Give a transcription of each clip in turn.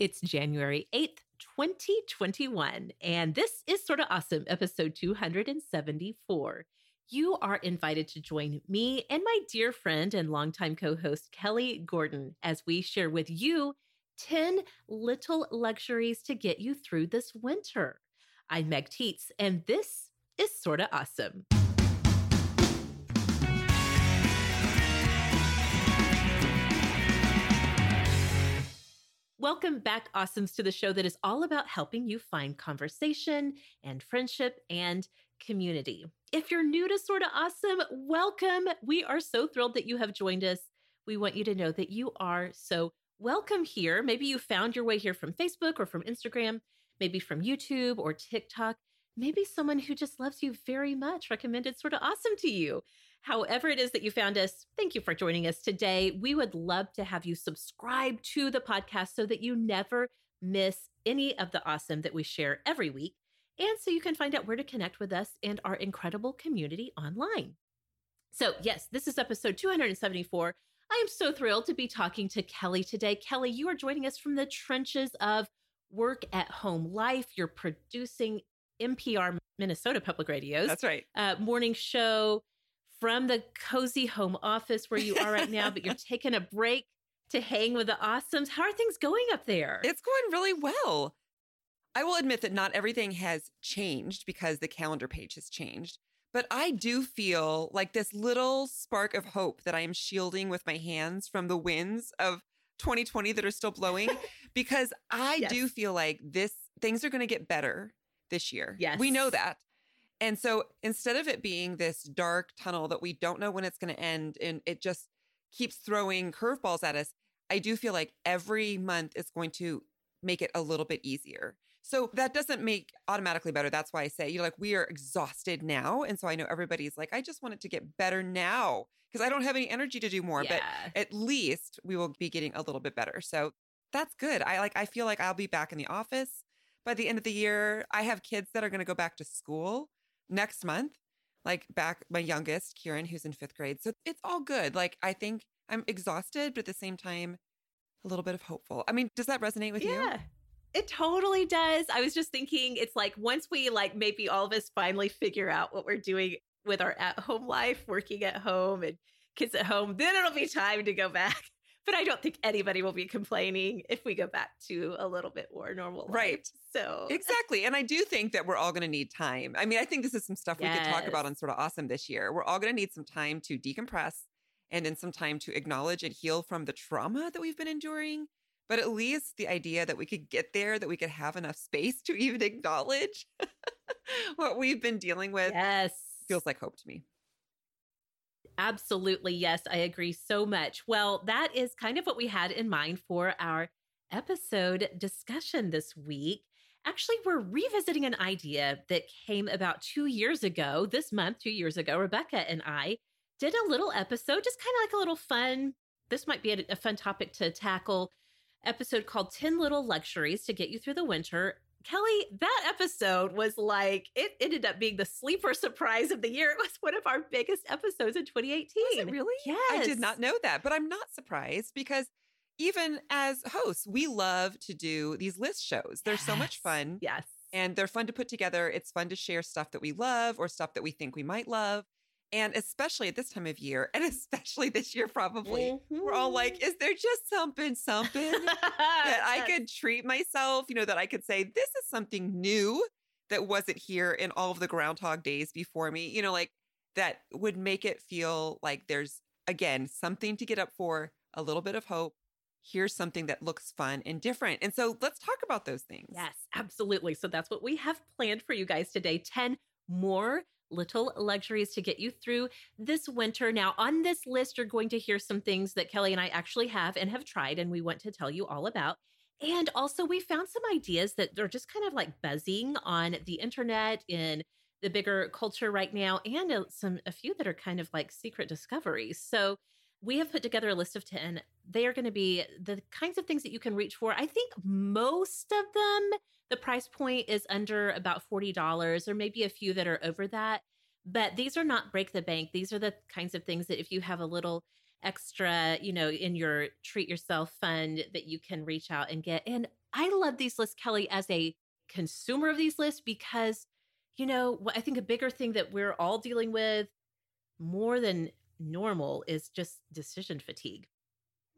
It's January 8th, 2021, and this is Sorta Awesome, episode 274. You are invited to join me and my dear friend and longtime co host, Kelly Gordon, as we share with you 10 little luxuries to get you through this winter. I'm Meg Tietz, and this is Sorta Awesome. Welcome back, Awesomes, to the show that is all about helping you find conversation and friendship and community. If you're new to Sorta Awesome, welcome. We are so thrilled that you have joined us. We want you to know that you are so welcome here. Maybe you found your way here from Facebook or from Instagram, maybe from YouTube or TikTok. Maybe someone who just loves you very much recommended Sorta Awesome to you. However, it is that you found us, thank you for joining us today. We would love to have you subscribe to the podcast so that you never miss any of the awesome that we share every week. And so you can find out where to connect with us and our incredible community online. So, yes, this is episode 274. I am so thrilled to be talking to Kelly today. Kelly, you are joining us from the trenches of work at home life. You're producing NPR Minnesota Public Radio's That's right. uh, morning show from the cozy home office where you are right now, but you're taking a break to hang with the awesomes. How are things going up there? It's going really well. I will admit that not everything has changed because the calendar page has changed, but I do feel like this little spark of hope that I am shielding with my hands from the winds of 2020 that are still blowing because I Yes. do feel like this things are going to get better this year. Yes. We know that. And so instead of it being this dark tunnel that we don't know when it's going to end and it just keeps throwing curveballs at us, I do feel like every month is going to make it a little bit easier. So that doesn't make automatically better. That's why I say, you're like, we are exhausted now. And so I know everybody's like, I just want it to get better now because I don't have any energy to do more. But at least we will be getting a little bit better. So that's good. I like, I feel like I'll be back in the office by the end of the year. I have kids that are going to go back to school next month, like back my youngest, Kieran, who's in fifth grade. So it's all good. Like, I think I'm exhausted, but at the same time, a little bit of hopeful. I mean, does that resonate with you? yeah. It totally does. I was just thinking it's like once we like maybe all of us finally figure out what we're doing with our at home life, working at home and kids at home, then it'll be time to go back. But I don't think anybody will be complaining if we go back to a little bit more normal life. Right. So Exactly. And I do think that we're all going to need time. I mean, I think this is some stuff we could talk about on Sorta Awesome this year. We're all going to need some time to decompress and then some time to acknowledge and heal from the trauma that we've been enduring. But at least the idea that we could get there, that we could have enough space to even acknowledge what we've been dealing with yes. feels like hope to me. Absolutely. Yes, I agree so much. Well, that is kind of what we had in mind for our episode discussion this week. Actually, we're revisiting an idea that came about two years ago, this month, two years ago. Rebecca and I did a little episode, just kind of like a little fun. This might be a, a fun topic to tackle. Episode called 10 Little Luxuries to Get You Through the Winter. Kelly, that episode was like, it ended up being the sleeper surprise of the year. It was one of our biggest episodes in 2018. Was it really? Yes. I did not know that, but I'm not surprised because even as hosts, we love to do these list shows. They're so much fun. Yes. and they're fun to put together. It's fun to share stuff that we love or stuff that we think we might love. And especially at this time of year, and especially this year, probably, mm-hmm. we're all like, is there just something, something that I could treat myself? You know, that I could say, this is something new that wasn't here in all of the Groundhog days before me, you know, like that would make it feel like there's, again, something to get up for, a little bit of hope. Here's something that looks fun and different. And so let's talk about those things. Yes, absolutely. So that's what we have planned for you guys today 10 more little luxuries to get you through this winter. Now, on this list, you're going to hear some things that Kelly and I actually have and have tried, and we want to tell you all about. And also, we found some ideas that are just kind of like buzzing on the internet in the bigger culture right now, and uh, some a few that are kind of like secret discoveries. So, we have put together a list of 10. They are going to be the kinds of things that you can reach for. I think most of them, the price point is under about $40, or maybe a few that are over that. But these are not break the bank. These are the kinds of things that if you have a little extra, you know, in your treat yourself fund that you can reach out and get. And I love these lists, Kelly, as a consumer of these lists because, you know, I think a bigger thing that we're all dealing with more than normal is just decision fatigue.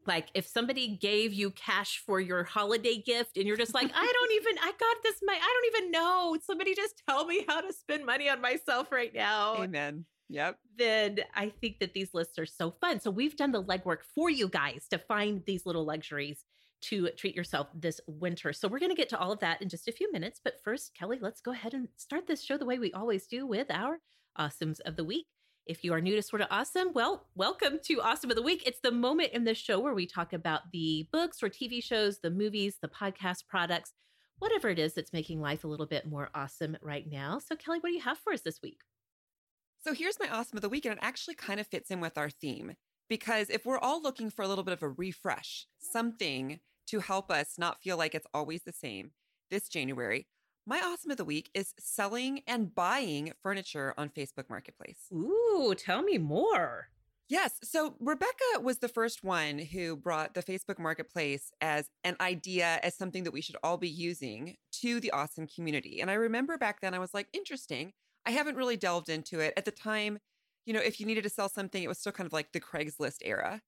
Like if somebody gave you cash for your holiday gift and you're just like, I don't even, I got this, my, I don't even know. Somebody just tell me how to spend money on myself right now. Amen. Yep. Then I think that these lists are so fun. So we've done the legwork for you guys to find these little luxuries to treat yourself this winter. So we're going to get to all of that in just a few minutes. But first, Kelly, let's go ahead and start this show the way we always do with our awesomes of the week. If you are new to Sorta Awesome, well, welcome to Awesome of the Week. It's the moment in the show where we talk about the books or TV shows, the movies, the podcast products, whatever it is that's making life a little bit more awesome right now. So, Kelly, what do you have for us this week? So, here's my Awesome of the Week, and it actually kind of fits in with our theme because if we're all looking for a little bit of a refresh, something to help us not feel like it's always the same this January, my awesome of the week is selling and buying furniture on Facebook Marketplace. Ooh, tell me more. Yes. So Rebecca was the first one who brought the Facebook Marketplace as an idea, as something that we should all be using to the awesome community. And I remember back then I was like, interesting. I haven't really delved into it. At the time, you know, if you needed to sell something, it was still kind of like the Craigslist era.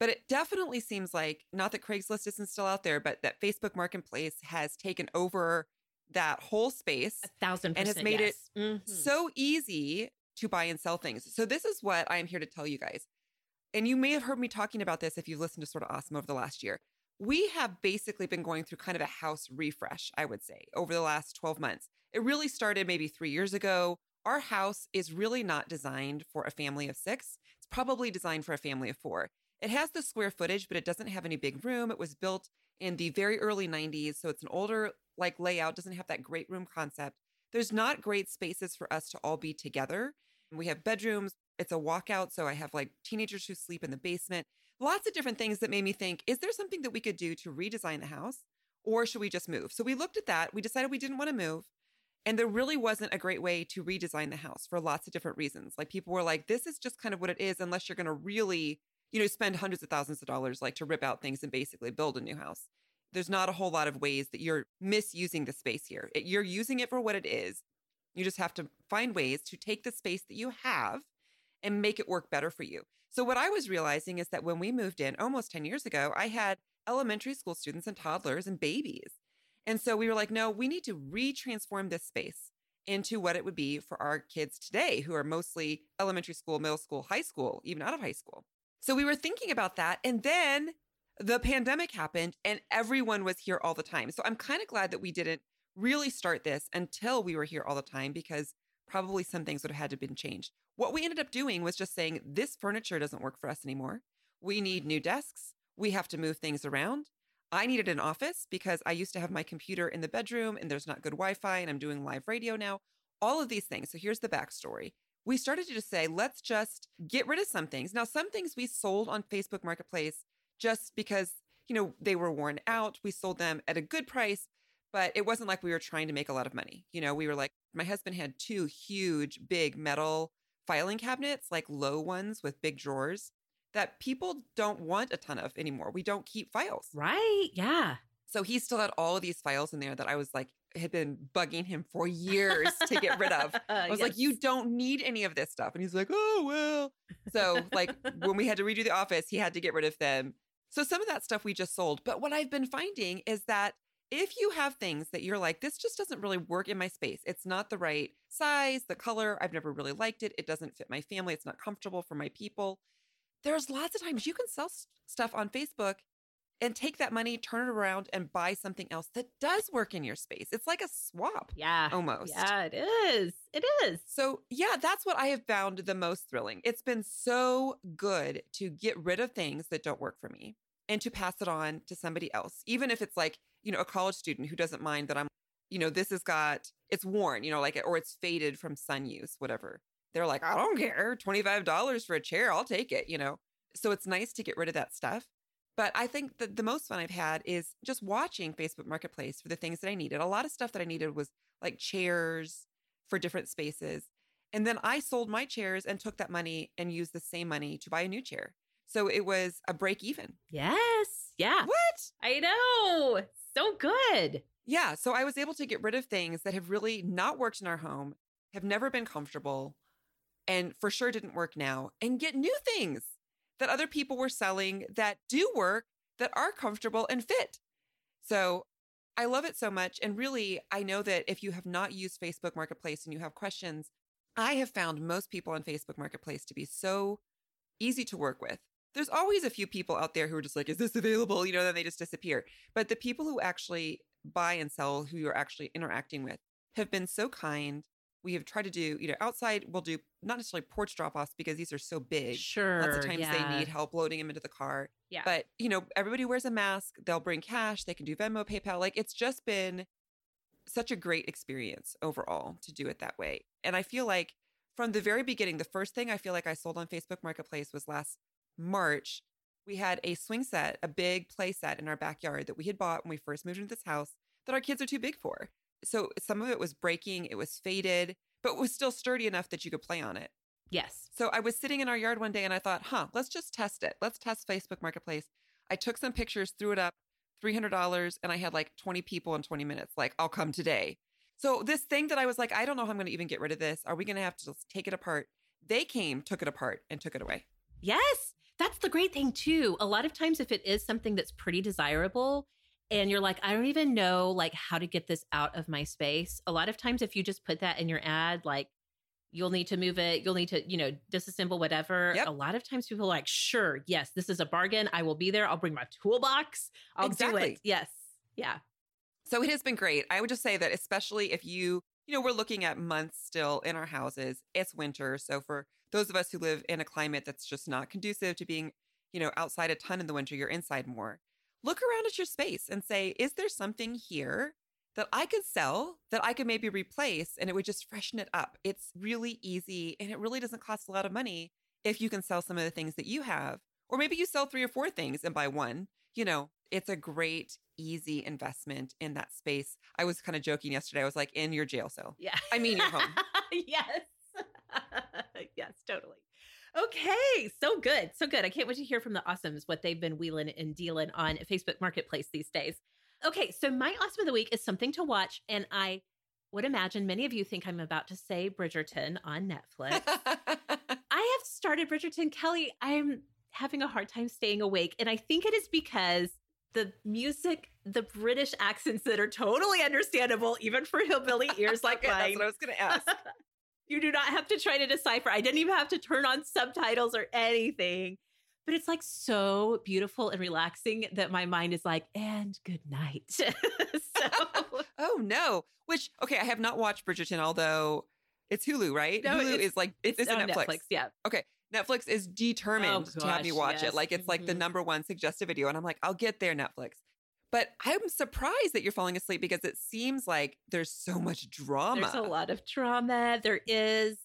But it definitely seems like, not that Craigslist isn't still out there, but that Facebook Marketplace has taken over that whole space a thousand percent. and has made yes. it mm-hmm. so easy to buy and sell things. So this is what I am here to tell you guys. And you may have heard me talking about this if you've listened to Sorta Awesome over the last year. We have basically been going through kind of a house refresh, I would say, over the last 12 months. It really started maybe three years ago. Our house is really not designed for a family of six. It's probably designed for a family of four. It has the square footage, but it doesn't have any big room. It was built in the very early 90s. So it's an older like layout, doesn't have that great room concept. There's not great spaces for us to all be together. We have bedrooms. It's a walkout. So I have like teenagers who sleep in the basement. Lots of different things that made me think, is there something that we could do to redesign the house? Or should we just move? So we looked at that. We decided we didn't want to move. And there really wasn't a great way to redesign the house for lots of different reasons. Like people were like, this is just kind of what it is, unless you're going to really, you know, spend hundreds of thousands of dollars like to rip out things and basically build a new house there's not a whole lot of ways that you're misusing the space here. You're using it for what it is. You just have to find ways to take the space that you have and make it work better for you. So, what I was realizing is that when we moved in almost 10 years ago, I had elementary school students and toddlers and babies. And so we were like, no, we need to retransform this space into what it would be for our kids today, who are mostly elementary school, middle school, high school, even out of high school. So we were thinking about that. And then the pandemic happened and everyone was here all the time. So I'm kind of glad that we didn't really start this until we were here all the time because probably some things would have had to have been changed. What we ended up doing was just saying this furniture doesn't work for us anymore. We need new desks. We have to move things around. I needed an office because I used to have my computer in the bedroom and there's not good Wi Fi and I'm doing live radio now. All of these things. So here's the backstory. We started to just say, let's just get rid of some things. Now, some things we sold on Facebook Marketplace just because, you know, they were worn out. We sold them at a good price, but it wasn't like we were trying to make a lot of money. You know, we were like, my husband had two huge, big metal filing cabinets, like low ones with big drawers that people don't want a ton of anymore. We don't keep files. Right. Yeah. So he still had all of these files in there that I was like, had been bugging him for years to get rid of. I was like, you don't need any of this stuff. And he's like, oh, well. So, like, when we had to redo the office, he had to get rid of them. So, some of that stuff we just sold. But what I've been finding is that if you have things that you're like, this just doesn't really work in my space, it's not the right size, the color, I've never really liked it, it doesn't fit my family, it's not comfortable for my people. There's lots of times you can sell stuff on Facebook and take that money, turn it around, and buy something else that does work in your space. It's like a swap. Yeah. Almost. Yeah, it is. It is. So, yeah, that's what I have found the most thrilling. It's been so good to get rid of things that don't work for me and to pass it on to somebody else, even if it's like, you know, a college student who doesn't mind that I'm, you know, this has got, it's worn, you know, like, or it's faded from sun use, whatever. They're like, I don't care. $25 for a chair. I'll take it, you know? So it's nice to get rid of that stuff. But I think that the most fun I've had is just watching Facebook Marketplace for the things that I needed. A lot of stuff that I needed was like chairs for different spaces. And then I sold my chairs and took that money and used the same money to buy a new chair. So it was a break even. Yes. Yeah. What? I know. So good. Yeah. So I was able to get rid of things that have really not worked in our home, have never been comfortable, and for sure didn't work now, and get new things that other people were selling that do work, that are comfortable and fit. So I love it so much. And really, I know that if you have not used Facebook Marketplace and you have questions, I have found most people on Facebook Marketplace to be so easy to work with. There's always a few people out there who are just like, is this available? You know, then they just disappear. But the people who actually buy and sell, who you're actually interacting with, have been so kind we have tried to do, you know, outside we'll do not necessarily porch drop offs because these are so big. Sure. Lots of times yeah. they need help loading them into the car. Yeah. But, you know, everybody wears a mask. They'll bring cash. They can do Venmo, PayPal. Like it's just been such a great experience overall to do it that way. And I feel like from the very beginning, the first thing I feel like I sold on Facebook Marketplace was last March. We had a swing set, a big play set in our backyard that we had bought when we first moved into this house that our kids are too big for. So some of it was breaking, it was faded, but was still sturdy enough that you could play on it. Yes. So I was sitting in our yard one day and I thought, huh, let's just test it. Let's test Facebook Marketplace. I took some pictures, threw it up, $300, and I had like 20 people in 20 minutes. Like, I'll come today. So this thing that I was like, I don't know how I'm going to even get rid of this. Are we going to have to just take it apart? They came, took it apart, and took it away. Yes. That's the great thing, too. A lot of times, if it is something that's pretty desirable, and you're like, I don't even know like how to get this out of my space. A lot of times if you just put that in your ad, like you'll need to move it, you'll need to, you know, disassemble whatever. Yep. A lot of times people are like, sure, yes, this is a bargain. I will be there. I'll bring my toolbox. I'll exactly. do it. Yes. Yeah. So it has been great. I would just say that especially if you, you know, we're looking at months still in our houses. It's winter. So for those of us who live in a climate that's just not conducive to being, you know, outside a ton in the winter, you're inside more look around at your space and say, is there something here that I could sell that I could maybe replace and it would just freshen it up? It's really easy and it really doesn't cost a lot of money if you can sell some of the things that you have. Or maybe you sell three or four things and buy one. You know, it's a great, easy investment in that space. I was kind of joking yesterday. I was like, in your jail cell. Yeah. I mean, your home. yes. yes, totally. Okay, so good. So good. I can't wait to hear from the awesomes what they've been wheeling and dealing on Facebook Marketplace these days. Okay, so my awesome of the week is something to watch. And I would imagine many of you think I'm about to say Bridgerton on Netflix. I have started Bridgerton. Kelly, I'm having a hard time staying awake. And I think it is because the music, the British accents that are totally understandable, even for hillbilly ears like mine. That's what I was going to ask. You do not have to try to decipher. I didn't even have to turn on subtitles or anything. But it's like so beautiful and relaxing that my mind is like, and good night. so Oh no. Which okay, I have not watched Bridgerton, although it's Hulu, right? No, Hulu it's- is like it's it's, Netflix. Netflix. Yeah. Okay. Netflix is determined Oh, to have me watch yes. it. Like it's like the Mhm. number one suggested video. And I'm like, I'll get there, Netflix. But I'm surprised that you're falling asleep because it seems like there's so much drama. There's a lot of drama. There is.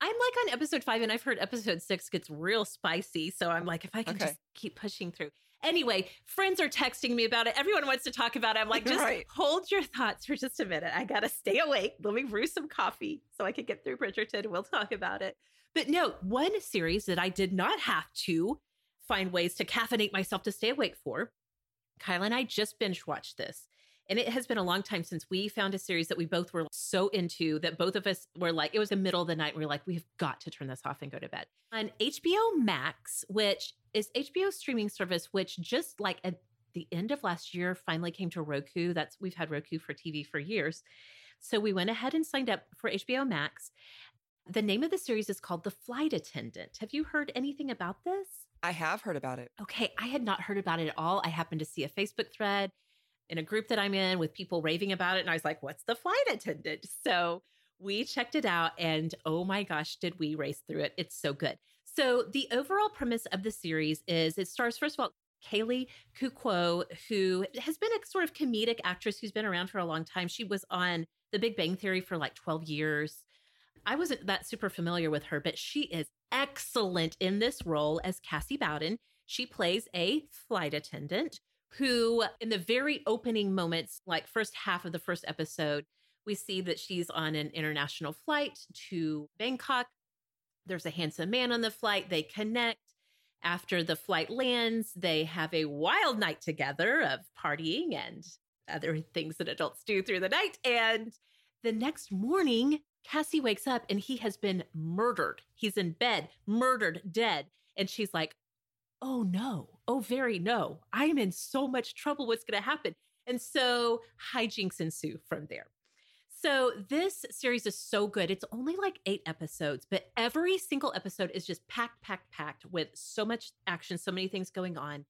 I'm like on episode five, and I've heard episode six gets real spicy. So I'm like, if I can Okay. just keep pushing through. Anyway, friends are texting me about it. Everyone wants to talk about it. I'm like, just Right. hold your thoughts for just a minute. I got to stay awake. Let me brew some coffee so I can get through Bridgerton. We'll talk about it. But no, one series that I did not have to find ways to caffeinate myself to stay awake for Kyle and I just binge watched this. And it has been a long time since we found a series that we both were so into that both of us were like, it was the middle of the night. And we are like, we've got to turn this off and go to bed. On HBO Max, which is HBO streaming service, which just like at the end of last year finally came to Roku. That's we've had Roku for TV for years. So we went ahead and signed up for HBO Max. The name of the series is called The Flight Attendant. Have you heard anything about this? I have heard about it. Okay, I had not heard about it at all. I happened to see a Facebook thread in a group that I'm in with people raving about it. And I was like, what's the flight attendant? So we checked it out and oh my gosh, did we race through it? It's so good. So the overall premise of the series is it stars, first of all, Kaley Cuoco, who has been a sort of comedic actress who's been around for a long time. She was on The Big Bang Theory for like 12 years. I wasn't that super familiar with her, but she is excellent in this role as Cassie Bowden. She plays a flight attendant who, in the very opening moments, like first half of the first episode, we see that she's on an international flight to Bangkok. There's a handsome man on the flight. They connect. After the flight lands, they have a wild night together of partying and other things that adults do through the night. And the next morning, Cassie wakes up and he has been murdered. He's in bed, murdered, dead. And she's like, oh no, oh, very no, I am in so much trouble. What's going to happen? And so hijinks ensue from there. So this series is so good. It's only like eight episodes, but every single episode is just packed, packed, packed with so much action, so many things going on.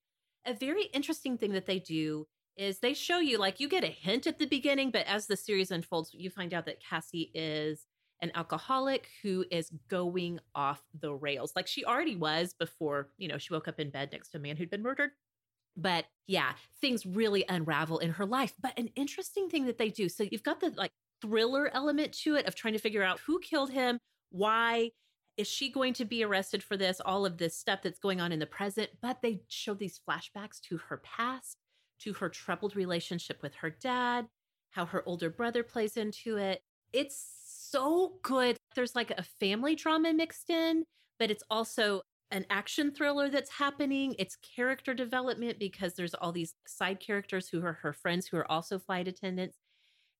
A very interesting thing that they do is they show you, like, you get a hint at the beginning, but as the series unfolds, you find out that Cassie is an alcoholic who is going off the rails like she already was before, you know, she woke up in bed next to a man who'd been murdered. But yeah, things really unravel in her life. But an interesting thing that they do so you've got the like thriller element to it of trying to figure out who killed him, why is she going to be arrested for this, all of this stuff that's going on in the present. But they show these flashbacks to her past, to her troubled relationship with her dad, how her older brother plays into it. It's so good. There's like a family drama mixed in, but it's also an action thriller that's happening. It's character development because there's all these side characters who are her friends who are also flight attendants.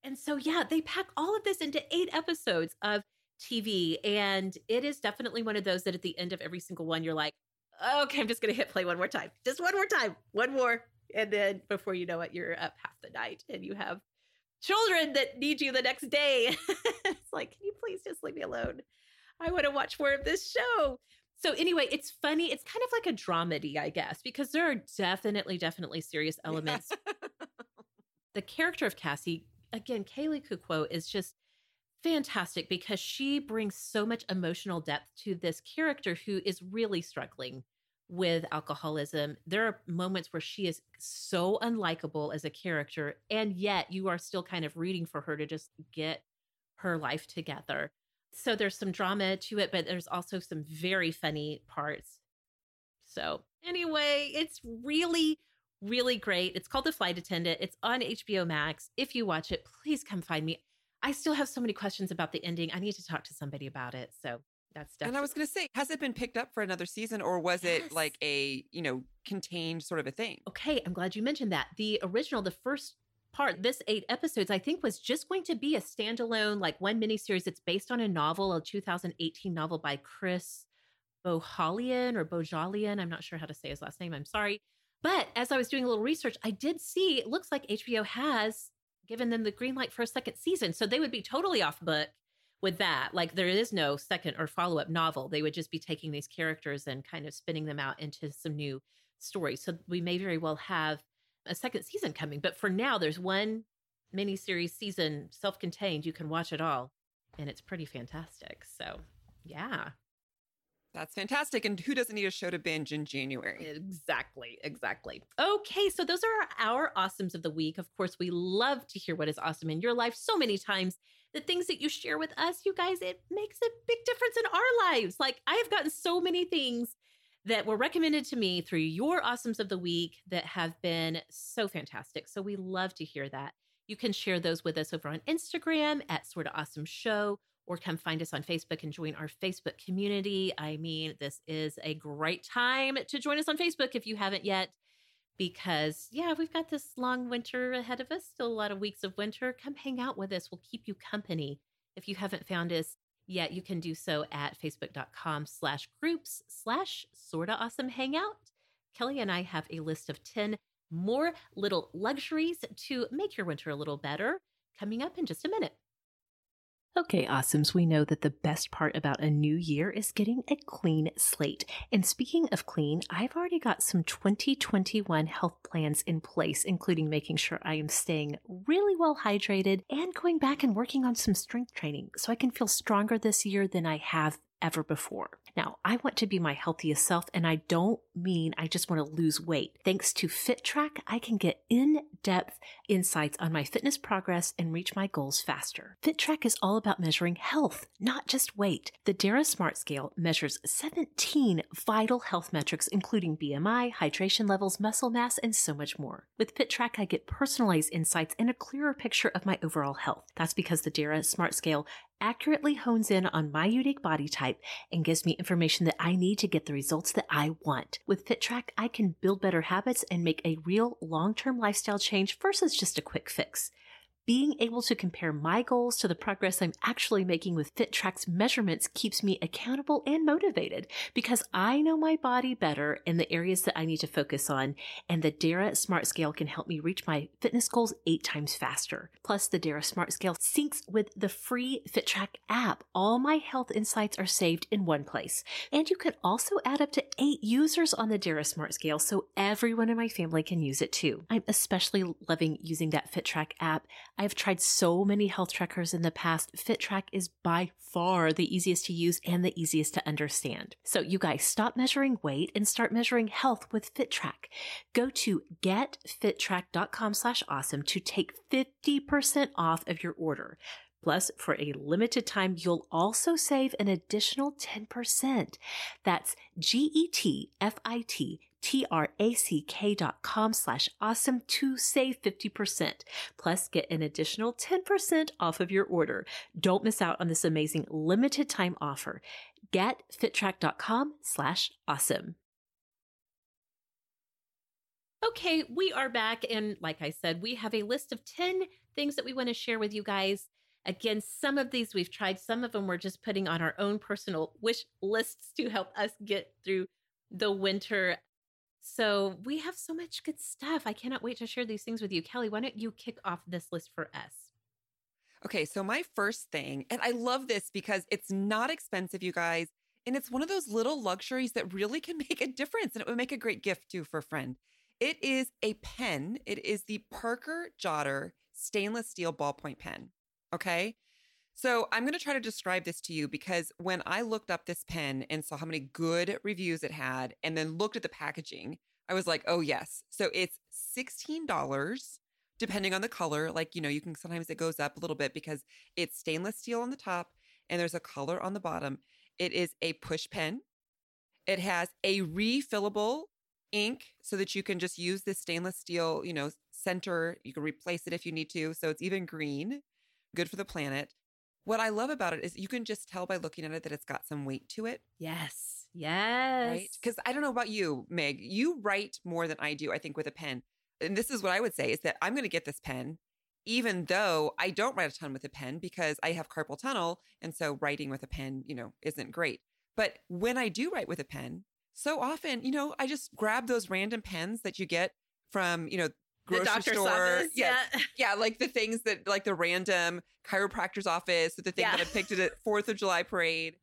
And so, yeah, they pack all of this into eight episodes of TV. And it is definitely one of those that at the end of every single one, you're like, okay, I'm just going to hit play one more time. Just one more time, one more. And then before you know it, you're up half the night and you have children that need you the next day. it's like, can you please just leave me alone? I want to watch more of this show. So anyway, it's funny. It's kind of like a dramedy, I guess, because there are definitely, definitely serious elements. the character of Cassie, again, Kaley Cuoco, is just fantastic because she brings so much emotional depth to this character who is really struggling with alcoholism. There are moments where she is so unlikable as a character, and yet you are still kind of rooting for her to just get her life together. So there's some drama to it, but there's also some very funny parts. So, anyway, it's really, really great. It's called The Flight Attendant. It's on HBO Max. If you watch it, please come find me. I still have so many questions about the ending. I need to talk to somebody about it. So, that's. And I was going to say, has it been picked up for another season or was yes. it like a, you know, contained sort of a thing? Okay. I'm glad you mentioned that. The original, the first part, this eight episodes, I think was just going to be a standalone, like one miniseries. It's based on a novel, a 2018 novel by Chris Bohjalian or Bojalian. I'm not sure how to say his last name. I'm sorry. But as I was doing a little research, I did see it looks like HBO has given them the green light for a second season. So they would be totally off book with that. Like there is no second or follow up novel. They would just be taking these characters and kind of spinning them out into some new stories. So we may very well have a second season coming. But for now, there's one miniseries season self contained. You can watch it all, and it's pretty fantastic. So, yeah. That's fantastic. And who doesn't need a show to binge in January? Exactly. Exactly. Okay. So, those are our awesomes of the week. Of course, we love to hear what is awesome in your life so many times the things that you share with us, you guys, it makes a big difference in our lives. Like I have gotten so many things that were recommended to me through your awesomes of the week that have been so fantastic. So we love to hear that. You can share those with us over on Instagram at Sorta Awesome Show or come find us on Facebook and join our Facebook community. I mean, this is a great time to join us on Facebook if you haven't yet. Because, yeah, we've got this long winter ahead of us, still a lot of weeks of winter. Come hang out with us. We'll keep you company. If you haven't found us yet, you can do so at facebook.com slash groups slash sorta awesome hangout. Kelly and I have a list of 10 more little luxuries to make your winter a little better coming up in just a minute. Okay, awesomes, we know that the best part about a new year is getting a clean slate. And speaking of clean, I've already got some 2021 health plans in place, including making sure I am staying really well hydrated and going back and working on some strength training so I can feel stronger this year than I have ever before. Now, I want to be my healthiest self, and I don't mean I just want to lose weight. Thanks to FitTrack, I can get in depth insights on my fitness progress and reach my goals faster. FitTrack is all about measuring health, not just weight. The Dara Smart Scale measures 17 vital health metrics, including BMI, hydration levels, muscle mass, and so much more. With FitTrack, I get personalized insights and a clearer picture of my overall health. That's because the Dara Smart Scale accurately hones in on my unique body type and gives me information that I need to get the results that I want. With FitTrack, I can build better habits and make a real long-term lifestyle change versus just a quick fix being able to compare my goals to the progress I'm actually making with FitTrack's measurements keeps me accountable and motivated because I know my body better and the areas that I need to focus on. And the Dara Smart Scale can help me reach my fitness goals eight times faster. Plus, the Dara Smart Scale syncs with the free FitTrack app. All my health insights are saved in one place. And you can also add up to eight users on the Dara Smart Scale so everyone in my family can use it too. I'm especially loving using that FitTrack app. I've tried so many health trackers in the past. FitTrack is by far the easiest to use and the easiest to understand. So you guys stop measuring weight and start measuring health with FitTrack. Go to getfittrack.com slash awesome to take 50% off of your order. Plus, for a limited time, you'll also save an additional 10%. That's G-E-T-F-I-T T-R-A-C-K dot com slash awesome to save 50%. Plus get an additional 10% off of your order. Don't miss out on this amazing limited time offer. Get fittrack.com slash awesome. Okay, we are back. And like I said, we have a list of 10 things that we want to share with you guys. Again, some of these we've tried, some of them we're just putting on our own personal wish lists to help us get through the winter so we have so much good stuff. I cannot wait to share these things with you. Kelly, why don't you kick off this list for us? Okay, so my first thing, and I love this because it's not expensive, you guys. And it's one of those little luxuries that really can make a difference. And it would make a great gift too for a friend. It is a pen. It is the Parker Jotter stainless steel ballpoint pen. Okay. So I'm going to try to describe this to you because when I looked up this pen and saw how many good reviews it had and then looked at the packaging, I was like, oh, yes. So it's $16 depending on the color. Like, you know, you can sometimes it goes up a little bit because it's stainless steel on the top and there's a color on the bottom. It is a push pen. It has a refillable ink so that you can just use this stainless steel, you know, center. You can replace it if you need to. So it's even green, good for the planet. What I love about it is you can just tell by looking at it that it's got some weight to it. Yes. Yes. Right. Because I don't know about you, Meg. You write more than I do, I think, with a pen. And this is what I would say is that I'm going to get this pen, even though I don't write a ton with a pen because I have carpal tunnel. And so writing with a pen, you know, isn't great. But when I do write with a pen, so often, you know, I just grab those random pens that you get from, you know, grocery store. Office, yeah. yeah. Yeah. Like the things that, like the random chiropractor's office the thing yeah. that I picked at a Fourth of July parade.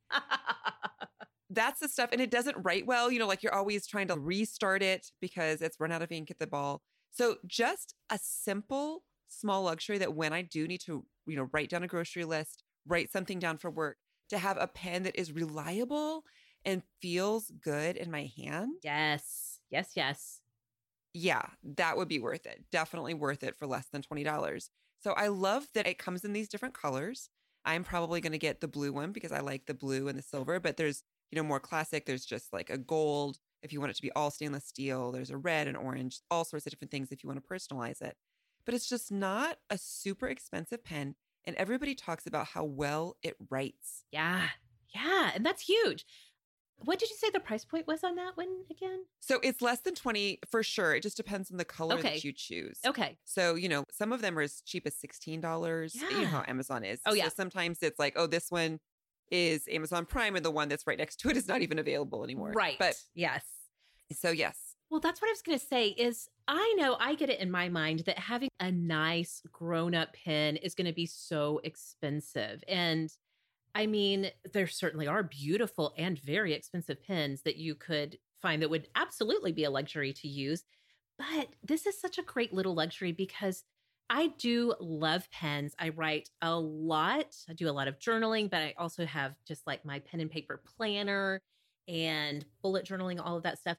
That's the stuff. And it doesn't write well. You know, like you're always trying to restart it because it's run out of ink at the ball. So just a simple, small luxury that when I do need to, you know, write down a grocery list, write something down for work, to have a pen that is reliable and feels good in my hand. Yes. Yes. Yes yeah, that would be worth it. Definitely worth it for less than $20. So I love that it comes in these different colors. I'm probably going to get the blue one because I like the blue and the silver, but there's, you know, more classic. There's just like a gold if you want it to be all stainless steel. There's a red and orange, all sorts of different things if you want to personalize it. But it's just not a super expensive pen. And everybody talks about how well it writes. Yeah. Yeah. And that's huge. What did you say the price point was on that one again? So it's less than 20 for sure. It just depends on the color Okay. that you choose. Okay. So, you know, some of them are as cheap as $16. Yeah. You know how Amazon is. Oh, yeah. So sometimes it's like, oh, this one is Amazon Prime and the one that's right next to it is not even available anymore. Right. But yes. so, yes. Well, that's what I was going to say is I know I get it in my mind that having a nice grown-up pen is going to be so expensive. And I mean, there certainly are beautiful and very expensive pens that you could find that would absolutely be a luxury to use. But this is such a great little luxury because I do love pens. I write a lot. I do a lot of journaling, but I also have just like my pen and paper planner and bullet journaling, all of that stuff.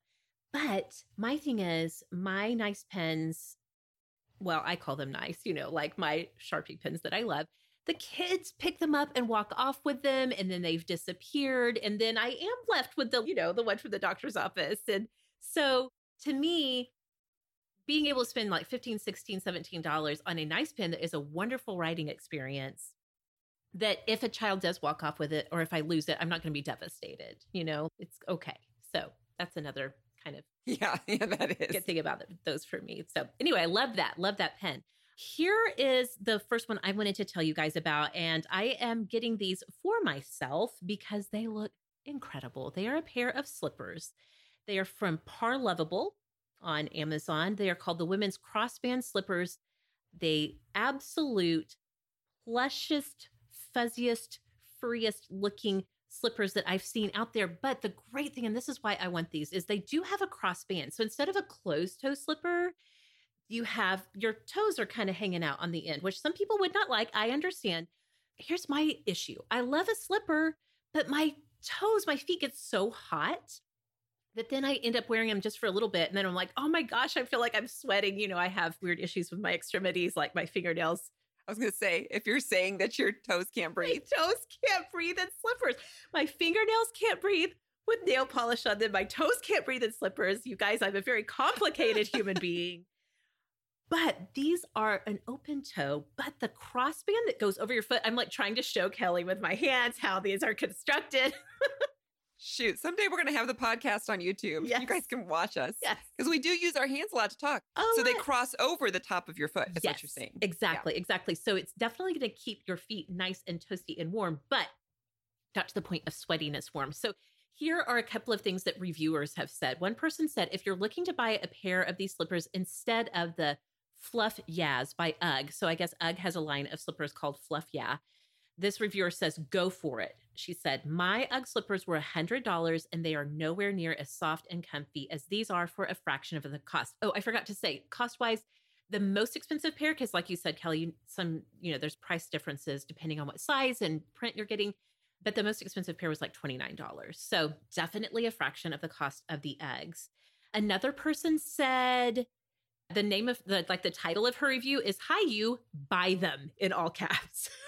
But my thing is, my nice pens, well, I call them nice, you know, like my Sharpie pens that I love. The kids pick them up and walk off with them, and then they've disappeared. And then I am left with the, you know, the one from the doctor's office. And so to me, being able to spend like 15 16 17 dollars on a nice pen that is a wonderful writing experience that if a child does walk off with it or if i lose it i'm not going to be devastated you know it's okay so that's another kind of Yeah. Yeah, that is. good thing about those for me so anyway i love that love that pen here is the first one i wanted to tell you guys about and i am getting these for myself because they look incredible they are a pair of slippers they are from Parlovable on amazon they are called the women's crossband slippers they absolute plushest fuzziest furriest looking slippers that I've seen out there. But the great thing, and this is why I want these, is they do have a crossband. So instead of a closed toe slipper, you have your toes are kind of hanging out on the end, which some people would not like. I understand. Here's my issue I love a slipper, but my toes, my feet get so hot that then I end up wearing them just for a little bit. And then I'm like, oh my gosh, I feel like I'm sweating. You know, I have weird issues with my extremities, like my fingernails I was going to say, if you're saying that your toes can't breathe, my toes can't breathe in slippers. My fingernails can't breathe with nail polish on them. My toes can't breathe in slippers. You guys, I'm a very complicated human being. But these are an open toe, but the crossband that goes over your foot, I'm like trying to show Kelly with my hands how these are constructed. shoot, someday we're going to have the podcast on YouTube. Yes. You guys can watch us. Yes. Because we do use our hands a lot to talk. Oh, so they cross over the top of your foot, is what you're saying. Exactly, exactly. So it's definitely going to keep your feet nice and toasty and warm, but not to the point of sweatiness warm. So here are a couple of things that reviewers have said. One person said if you're looking to buy a pair of these slippers instead of the Fluff Yeahs by UGG, so I guess UGG has a line of slippers called Fluff Yeah. This reviewer says, go for it. She said, My UGG slippers were $100 and they are nowhere near as soft and comfy as these are for a fraction of the cost. Oh, I forgot to say, cost wise, the most expensive pair, because like you said, Kelly, some, you know, there's price differences depending on what size and print you're getting. But the most expensive pair was like $29. So definitely a fraction of the cost of the Uggs. Another person said, the name of the like the title of her review is Hi You Buy Them in all caps.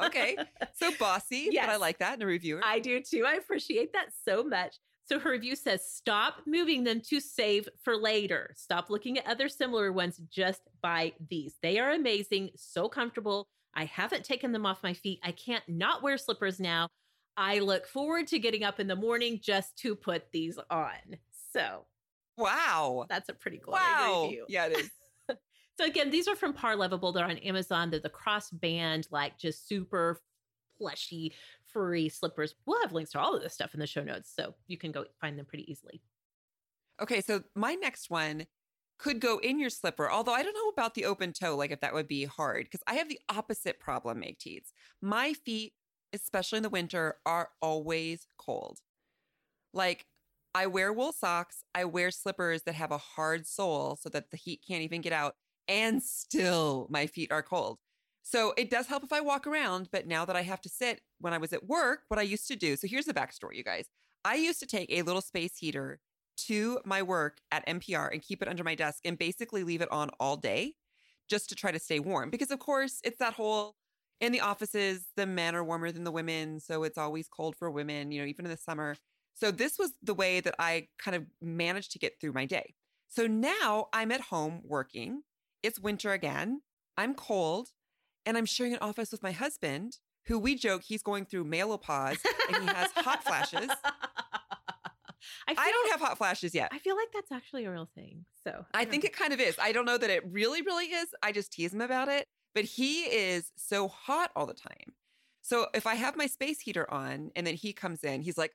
Okay. So bossy, but I like that in a reviewer. I do too. I appreciate that so much. So her review says, stop moving them to save for later. Stop looking at other similar ones. Just buy these. They are amazing, so comfortable. I haven't taken them off my feet. I can't not wear slippers now. I look forward to getting up in the morning just to put these on. So wow. that's a pretty glowing Wow. review. Yeah, it is. So again, these are from Parlovable. They're on Amazon. They're the cross band, like just super plushy, furry slippers. We'll have links to all of this stuff in the show notes, so you can go find them pretty easily. Okay, so my next one could go in your slipper, although I don't know about the open toe, like if that would be hard, because I have the opposite problem, Meg Tietz. My feet, especially in the winter, are always cold. Like I wear wool socks, I wear slippers that have a hard sole so that the heat can't even get out, and still my feet are cold. So it does help if I walk around, but now that I have to sit when I was at work, what I used to do. So here's the backstory, you guys. I used to take a little space heater to my work at NPR and keep it under my desk and basically leave it on all day just to try to stay warm. Because, of course, it's that whole in the offices, the men are warmer than the women. So it's always cold for women, you know, even in the summer. So this was the way that I kind of managed to get through my day. So now I'm at home working. It's winter again. I'm cold and I'm sharing an office with my husband, who we joke he's going through menopause and he has hot flashes. I, I don't have hot flashes yet. I feel like that's actually a real thing. So I think it kind of is. I don't know that it really, really is. I just tease him about it. But he is so hot all the time. So if I have my space heater on and then he comes in, he's like,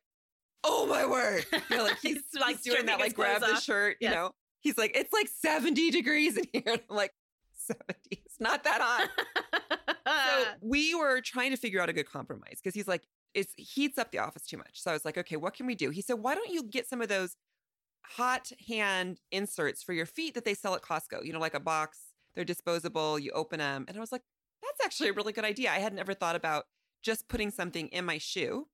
oh my word. You know, like he's, He's, like, doing that, like grab the shirt, you know. He's like, it's like 70 degrees in here. And I'm like, 70. It's not that hot. So we were trying to figure out a good compromise because he's like, it heats up the office too much. So I was like, okay, what can we do? He said, why don't you get some of those hot hand inserts for your feet that they sell at Costco? You know, like a box, they're disposable, you open them. And I was like, that's actually a really good idea. I had never thought about just putting something in my shoe.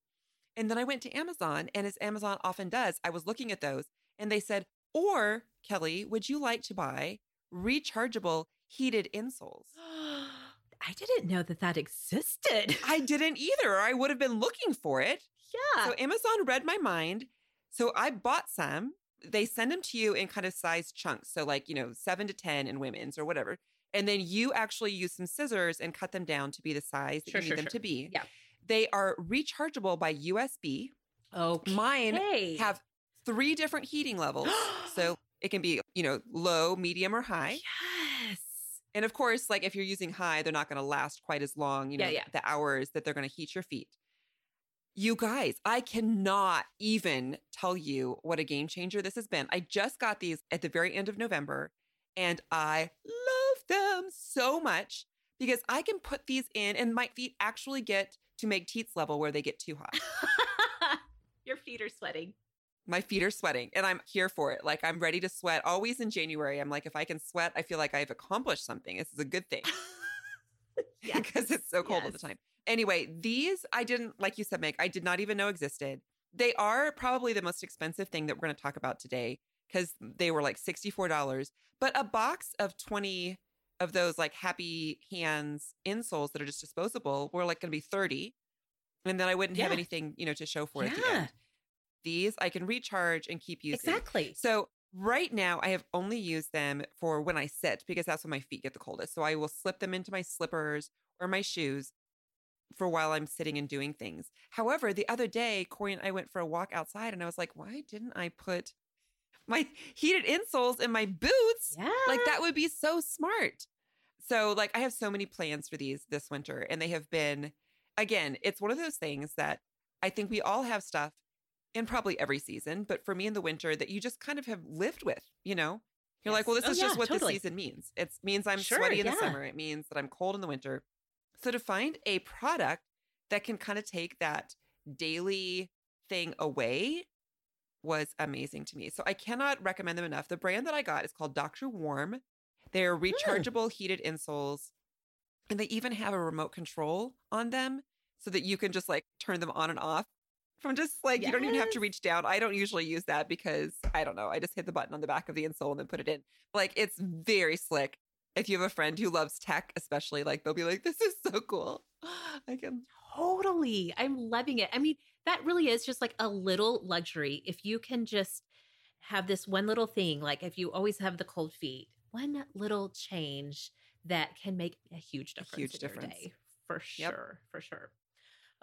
And then I went to Amazon, and as Amazon often does, I was looking at those and they said, or Kelly, would you like to buy rechargeable heated insoles? I didn't know that that existed. I didn't either. or I would have been looking for it. yeah. So Amazon read my mind. So I bought some. They send them to you in kind of size chunks. So, like, you know, seven to 10 in women's or whatever. And then you actually use some scissors and cut them down to be the size that Sure, you need sure, them sure. to be. Yeah. They are rechargeable by USB. okay. Mine have three different heating levels. so it can be, you know, low, medium, or high. yes. And of course, like if you're using high, they're not going to last quite as long, you know, Yeah, yeah. the hours that they're going to heat your feet. You guys, I cannot even tell you what a game changer this has been. I just got these at the very end of November and I love them so much because I can put these in and my feet actually get to make teats level where they get too hot. Your feet are sweating. My feet are sweating and I'm here for it. Like I'm ready to sweat. Always in January, I'm like, if I can sweat, I feel like I've accomplished something. This is a good thing. because it's so cold all the time. Anyway, these I didn't, like you said, Meg, I did not even know existed. They are probably the most expensive thing that we're going to talk about today because they were like $64. But a box of 20 of those like happy hands insoles that are just disposable were like going to be 30. And then I wouldn't have anything, you know, to show for it at the end. These I can recharge and keep using. Exactly. So right now, I have only used them for when I sit because that's when my feet get the coldest. So I will slip them into my slippers or my shoes for while I'm sitting and doing things. However, the other day, Corey and I went for a walk outside, and I was like, why didn't I put my heated insoles in my boots? Yeah. Like that would be so smart. So, like, I have so many plans for these this winter, and they have been, again, it's one of those things that I think we all have stuff in probably every season, but for me in the winter that you just kind of have lived with, you know? You're like, well, this Oh, is just what totally. the season means. It means I'm Sure, sweaty in the summer. It means that I'm cold in the winter. So to find a product that can kind of take that daily thing away was amazing to me. So I cannot recommend them enough. The brand that I got is called Dr. Warm. They're Hmm. rechargeable heated insoles. And they even have a remote control on them so that you can just like turn them on and off from just like you don't even have to reach down. I don't usually use that because I don't know. I just hit the button on the back of the insole and then put it in. Like it's very slick. If you have a friend who loves tech, especially, like they'll be like, "This is so cool." I can Totally. I'm loving it. I mean, that really is just like a little luxury. If you can just have this one little thing, like if you always have the cold feet, one little change that can make a huge difference. huge in your difference. day, for Yep. sure. For sure.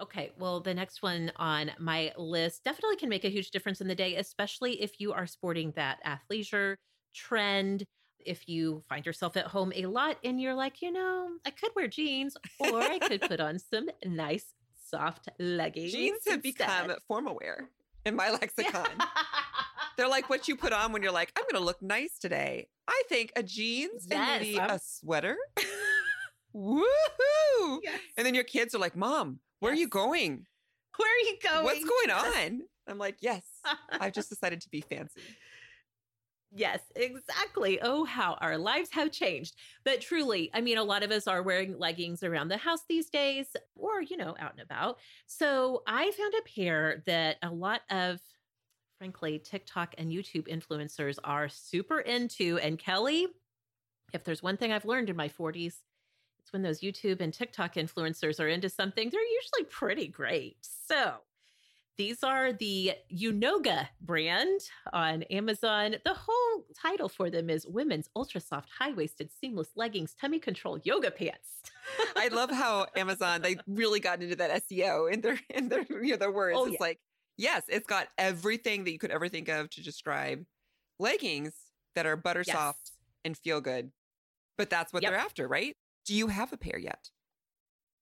Okay. Well, the next one on my list definitely can make a huge difference in the day, especially if you are sporting that athleisure trend. If you find yourself at home a lot and you're like, you know, I could wear jeans or I could put on some nice soft leggings. jeans have become formal wear in my lexicon. They're like what you put on when you're like, I'm going to look nice today. I think a jeans and maybe I'm- a sweater. Woohoo! Yes. And then your kids are like, Mom, where are you going? Where are you going? What's going on? I'm like, Yes, I've just decided to be fancy. Yes, exactly. Oh, how our lives have changed. But truly, I mean, a lot of us are wearing leggings around the house these days or, you know, out and about. So I found a pair that a lot of, frankly, TikTok and YouTube influencers are super into. And Kelly, if there's one thing I've learned in my 40s, it's when those YouTube and TikTok influencers are into something, they're usually pretty great. So these are the Unoga brand on Amazon. The whole title for them is Women's Ultra Soft High Waisted Seamless Leggings Tummy Control Yoga Pants. I love how Amazon they really got into that SEO in their in their you know their words. Oh, it's yeah. like Yes, it's got everything that you could ever think of to describe leggings that are butter Yes. soft and feel good. But that's what Yep. they're after, right? Do you have a pair yet?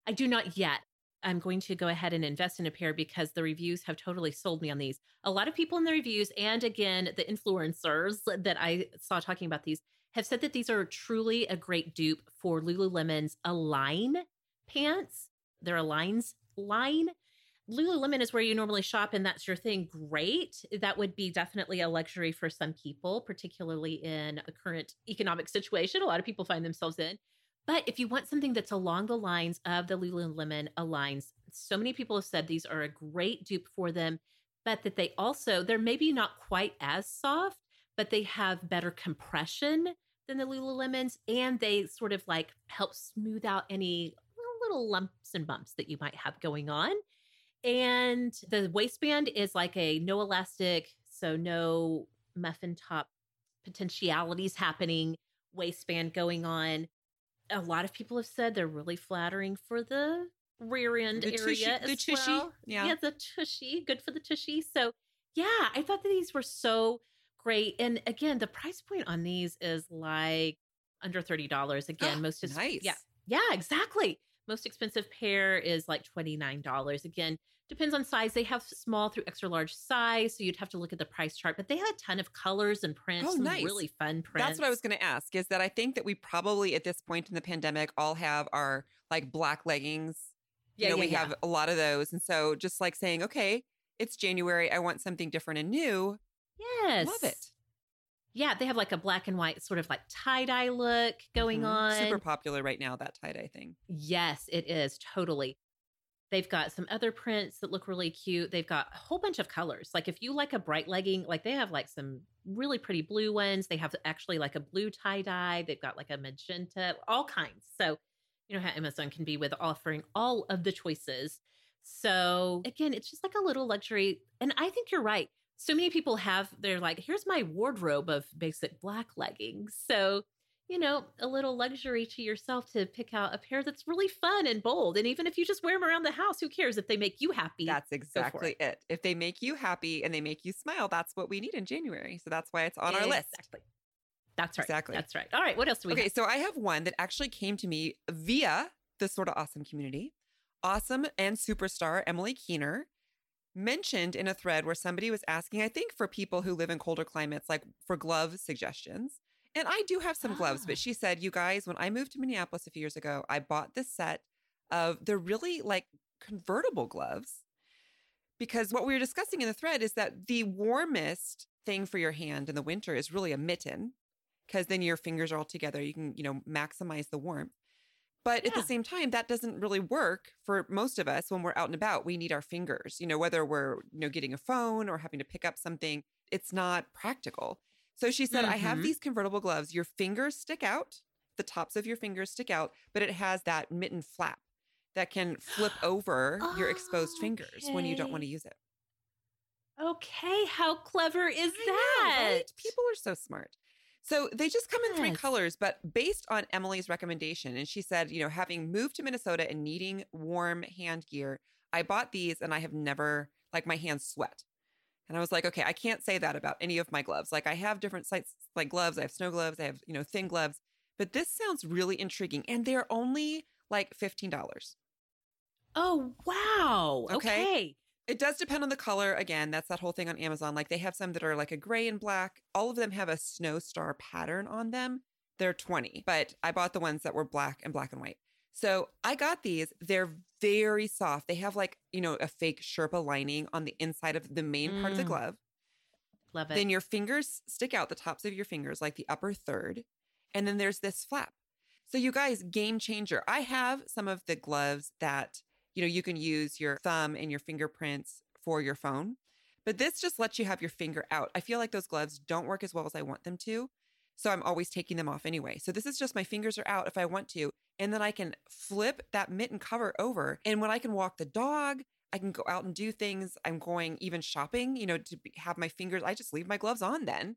I do not yet. I'm going to go ahead and invest in a pair because the reviews have totally sold me on these. A lot of people in the reviews, and again, the influencers that I saw talking about these, have said that these are truly a great dupe for Lululemon's Align pants. Their Aligns line. Lululemon is where you normally shop, and that's your thing. Great. That would be definitely a luxury for some people, particularly in the current economic situation a lot of people find themselves in. But if you want something that's along the lines of the Lululemon Aligns, so many people have said these are a great dupe for them, but that they also, they're maybe not quite as soft, but they have better compression than the Lululemons. And they sort of like help smooth out any little lumps and bumps that you might have going on. And the waistband is like a no elastic, so no muffin top potentialities happening waistband going on. A lot of people have said they're really flattering for the rear end The area tushy- as the tushy, well. yeah. the tushy, good for the tushy. So yeah, I thought that these were so great. And again, the price point on these is like under thirty dollars. Again, ah, most is nice. yeah, yeah, exactly. Most expensive pair is like $29. Again, depends on size. They have small through extra large size, so you'd have to look at the price chart, but they have a ton of colors and prints, Oh, nice. really fun prints. That's what I was going to ask is that I think that we probably at this point in the pandemic all have our like black leggings. You Yeah, know, yeah, we yeah. have a lot of those. And so just like saying, okay, it's January. I want something different and new. Yes. Love it. Yeah, they have like a black and white sort of like tie-dye look going Mhm. on. Super popular right now, that tie dye thing. Yes, it is totally. They've got some other prints that look really cute. They've got a whole bunch of colors. Like if you like a bright legging, like they have like some really pretty blue ones. They have actually like a blue tie dye. They've got like a magenta, all kinds. So, you know how Amazon can be with offering all of the choices. So, again, it's just like a little luxury. And I think you're right. So many people have, they're like, here's my wardrobe of basic black leggings. So, you know, a little luxury to yourself to pick out a pair that's really fun and bold. And even if you just wear them around the house, who cares if they make you happy? That's exactly it. If they make you happy and they make you smile, that's what we need in January. So that's why it's on our list. Exactly. That's right. Exactly. That's right. All right. What else do we Okay, have? so I have one that actually came to me via the Sorta Awesome community. Awesome and superstar Emily Keener mentioned in a thread where somebody was asking, I think for people who live in colder climates, like for glove suggestions. And I do have some gloves, Ah. but she said, you guys, when I moved to Minneapolis a few years ago, I bought this set of they're really like convertible gloves. Because what we were discussing in the thread is that the warmest thing for your hand in the winter is really a mitten because then your fingers are all together. You can, you know, maximize the warmth. But at the same time, that doesn't really work for most of us when we're out and about. We need our fingers, you know, whether we're, you know, getting a phone or having to pick up something, it's not practical. So she said, I have Mhm. these convertible gloves. Your fingers stick out, the tops of your fingers stick out, but it has that mitten flap that can flip over your exposed fingers when you don't want to use it. Okay. How clever is I know, that? right? People are so smart. So they just come in three Yes. colors, but based on Emily's recommendation, and she said, you know, having moved to Minnesota and needing warm hand gear, I bought these and I have never, like, my hands sweat. And I was like, okay, I can't say that about any of my gloves. Like, I have different sites, like gloves. I have snow gloves. I have, you know, thin gloves. But this sounds really intriguing. And they're only like $15. Oh, wow. Okay. Okay. It does depend on the color. Again, that's that whole thing on Amazon. Like they have some that are like a gray and black. All of them have a snow star pattern on them. They're 20, but I bought the ones that were black and black and white. So I got these. They're very soft. They have like, you know, a fake Sherpa lining on the inside of the main part of the Mm. glove. Love it. Then your fingers stick out, the tops of your fingers, like the upper third. And then there's this flap. So, you guys, game changer. I have some of the gloves that, you know, you can use your thumb and your fingerprints for your phone, but this just lets you have your finger out. I feel like those gloves don't work as well as I want them to. So, I'm always taking them off anyway. So, this is just my fingers are out if I want to. And then I can flip that mitten cover over. And when I can walk the dog, I can go out and do things. I'm going even shopping, you know, to be, have my fingers. I just leave my gloves on then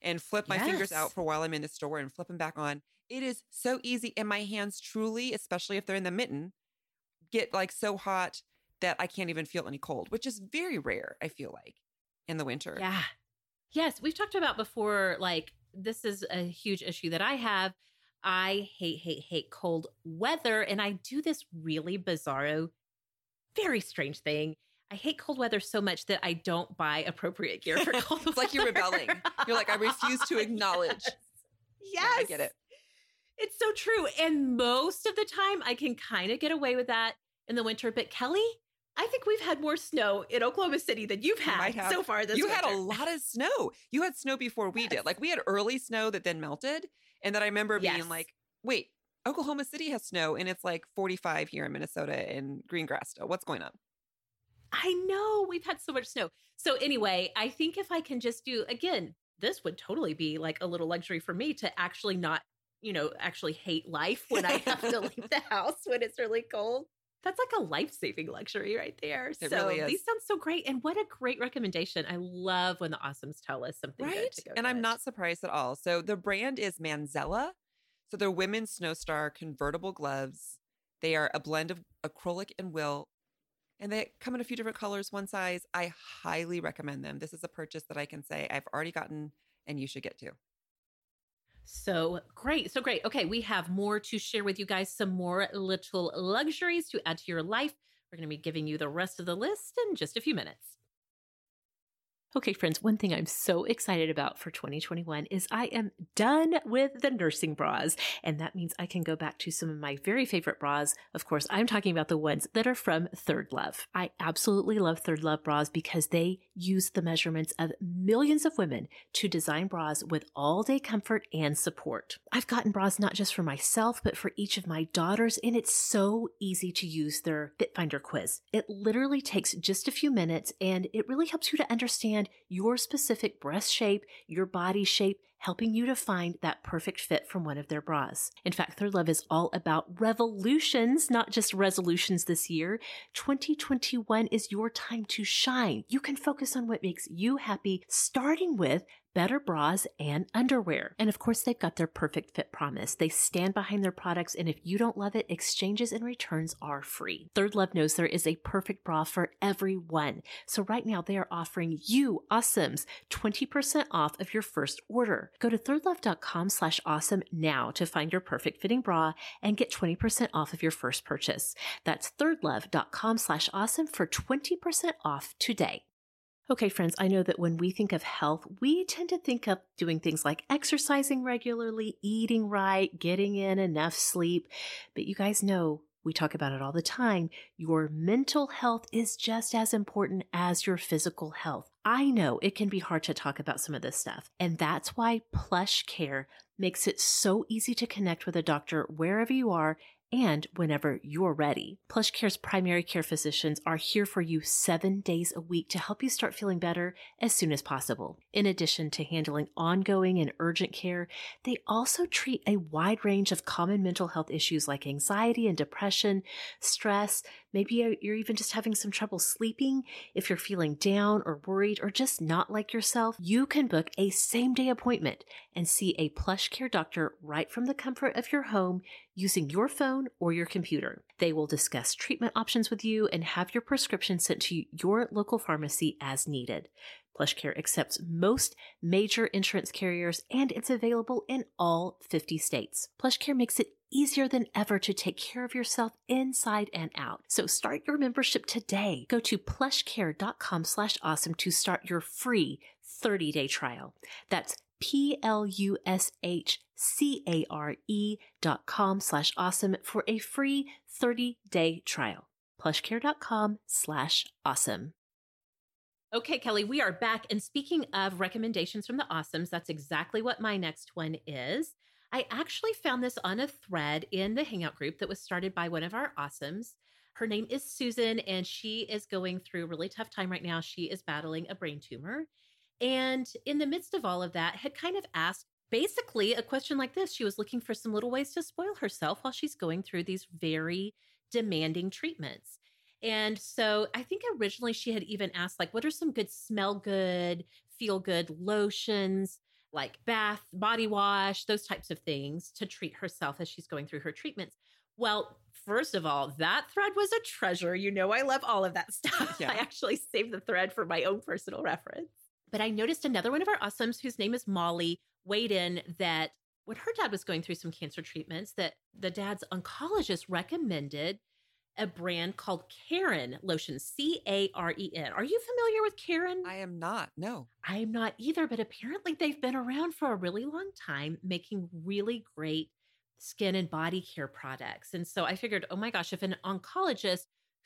and flip my fingers out for while I'm in the store and flip them back on. It is so easy. And my hands truly, especially if they're in the mitten, get like so hot that I can't even feel any cold, which is very rare, I feel like, in the winter. Yeah. Yes. We've talked about before, like, this is a huge issue that I have. I hate, hate, hate cold weather. And I do this really bizarro, very strange thing. I hate cold weather so much that I don't buy appropriate gear for cold it's like you're rebelling. You're like, I refuse to acknowledge. Yes. yes. I get it. It's so true. And most of the time, I can kind of get away with that in the winter. But Kelly, I think we've had more snow in Oklahoma City than you've had you so far this You winter. had a lot of snow. You had snow before we yes. did. Like we had early snow that then melted. And then I remember being like, wait, Oklahoma City has snow and it's like 45 here in Minnesota and Greengrass still. What's going on? I know we've had so much snow. So anyway, I think if I can just do again, this would totally be like a little luxury for me to actually not, you know, actually hate life when I have to leave the house when it's really cold. That's like a life saving luxury right there. It so really these sound so great. And what a great recommendation. I love when the awesomes tell us something right? and get. I'm not surprised at all. So the brand is Manzella. So they're women's Snowstar convertible gloves. They are a blend of acrylic and will, and they come in a few different colors, one size. I highly recommend them. This is a purchase that I can say I've already gotten and you should get to. So great. So great. Okay, we have more to share with you guys, some more little luxuries to add to your life. We're going to be giving you the rest of the list in just a few minutes. Okay, friends, one thing I'm so excited about for 2021 is I am done with the nursing bras. And that means I can go back to some of my very favorite bras. Of course, I'm talking about the ones that are from ThirdLove. I absolutely love ThirdLove bras because they use the measurements of millions of women to design bras with all day comfort and support. I've gotten bras not just for myself, but for each of my daughters, and it's so easy to use their Fit Finder quiz. It literally takes just a few minutes and it really helps you to understand understand your specific breast shape, your body shape, helping you to find that perfect fit from one of their bras. In fact, ThirdLove is all about revolutions, not just resolutions this year. 2021 is your time to shine. You can focus on what makes you happy, starting with better bras and underwear. And of course, they've got their perfect fit promise. They stand behind their products, and if you don't love it, exchanges and returns are free. ThirdLove knows there is a perfect bra for everyone. So right now, they are offering you awesomes 20% off of your first order. Go to thirdlove.com slash awesome now to find your perfect fitting bra and get 20% off of your first purchase. That's thirdlove.com slash awesome for 20% off today. Okay, friends, I know that when we think of health, we tend to think of doing things like exercising regularly, eating right, getting in enough sleep. But you guys know we talk about it all the time. Your mental health is just as important as your physical health. I know it can be hard to talk about some of this stuff. And that's why PlushCare makes it so easy to connect with a doctor wherever you are and whenever you're ready. PlushCare's primary care physicians are here for you seven days a week to help you start feeling better as soon as possible. In addition to handling ongoing and urgent care, they also treat a wide range of common mental health issues like anxiety and depression, stress. Maybe you're even just having some trouble sleeping. If you're feeling down or worried or just not like yourself, you can book a same day appointment and see a PlushCare doctor right from the comfort of your home using your phone or your computer. They will discuss treatment options with you and have your prescription sent to your local pharmacy as needed. PlushCare accepts most major insurance carriers and it's available in all 50 states. PlushCare makes it easier than ever to take care of yourself inside and out. So start your membership today. Go to plushcare.com slash awesome to start your free 30-day trial. That's P-L-U-S-H-C-A-R-E dot com slash awesome for a free 30-day trial. Plushcare.com slash awesome. Okay, Kelly, we are back. And speaking of recommendations from the awesomes, that's exactly what my next one is. I actually found this on a thread in the Hangout group that was started by one of our awesomes. Her name is Susan, and she is going through a really tough time right now. She is battling a brain tumor. And in the midst of all of that, had kind of asked basically a question like this. She was looking for some little ways to spoil herself while she's going through these very demanding treatments. And so I think originally she had even asked, like, what are some good smell good, feel good lotions, like bath, body wash, those types of things to treat herself as she's going through her treatments. Well, First of all, that thread was a treasure. You know, I love all of that stuff. Yeah. I actually saved the thread for my own personal reference. But I noticed another one of our awesomes, whose name is Molly, weighed in that when her dad was going through some cancer treatments, that the dad's oncologist recommended a brand called Caren lotion, C A R E N. Are you familiar with Caren? I am not. No. I'm not either, but apparently they've been around for a really long time making really great skin and body care products. And so I figured, oh my gosh, if an oncologist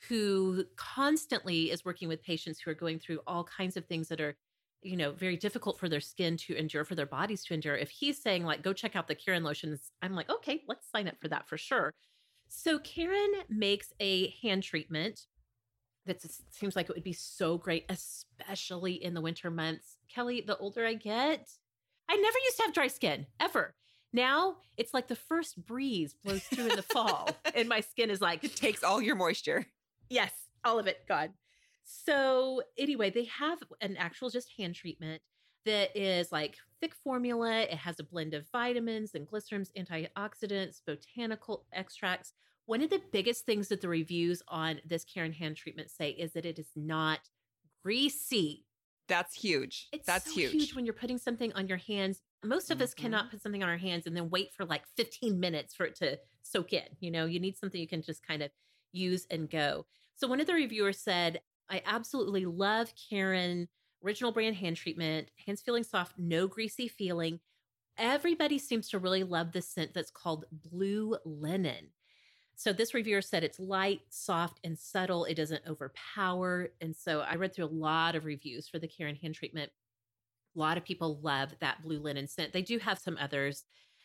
who constantly is working with patients who are going through all kinds of things that are you know very difficult for their skin to endure for their bodies to endure if he's saying like go check out the caren lotions i'm like okay let's sign up for that for sure so caren makes a hand treatment that seems like it would be so great especially in the winter months kelly the older i get i never used to have dry skin ever now it's like the first breeze blows through in the fall and my skin is like It takes all your moisture. Yes, all of it gone. So, anyway, they have an actual just hand treatment that is like thick formula. It has a blend of vitamins and glycerins, antioxidants, botanical extracts. One of the biggest things that the reviews on this Caren hand treatment say is that it is not greasy. That's huge. It's That's so huge. when you're putting something on your hands. Most of us Mhm. cannot put something on our hands and then wait for like 15 minutes for it to soak in. You know, you need something you can just kind of use and go. So one of the reviewers said, I absolutely love Caren original brand hand treatment, hands feeling soft, no greasy feeling. Everybody seems to really love this scent that's called blue linen. So this reviewer said it's light, soft, and subtle. It doesn't overpower. And so I read through a lot of reviews for the Caren hand treatment. A lot of people love that blue linen scent. They do have some others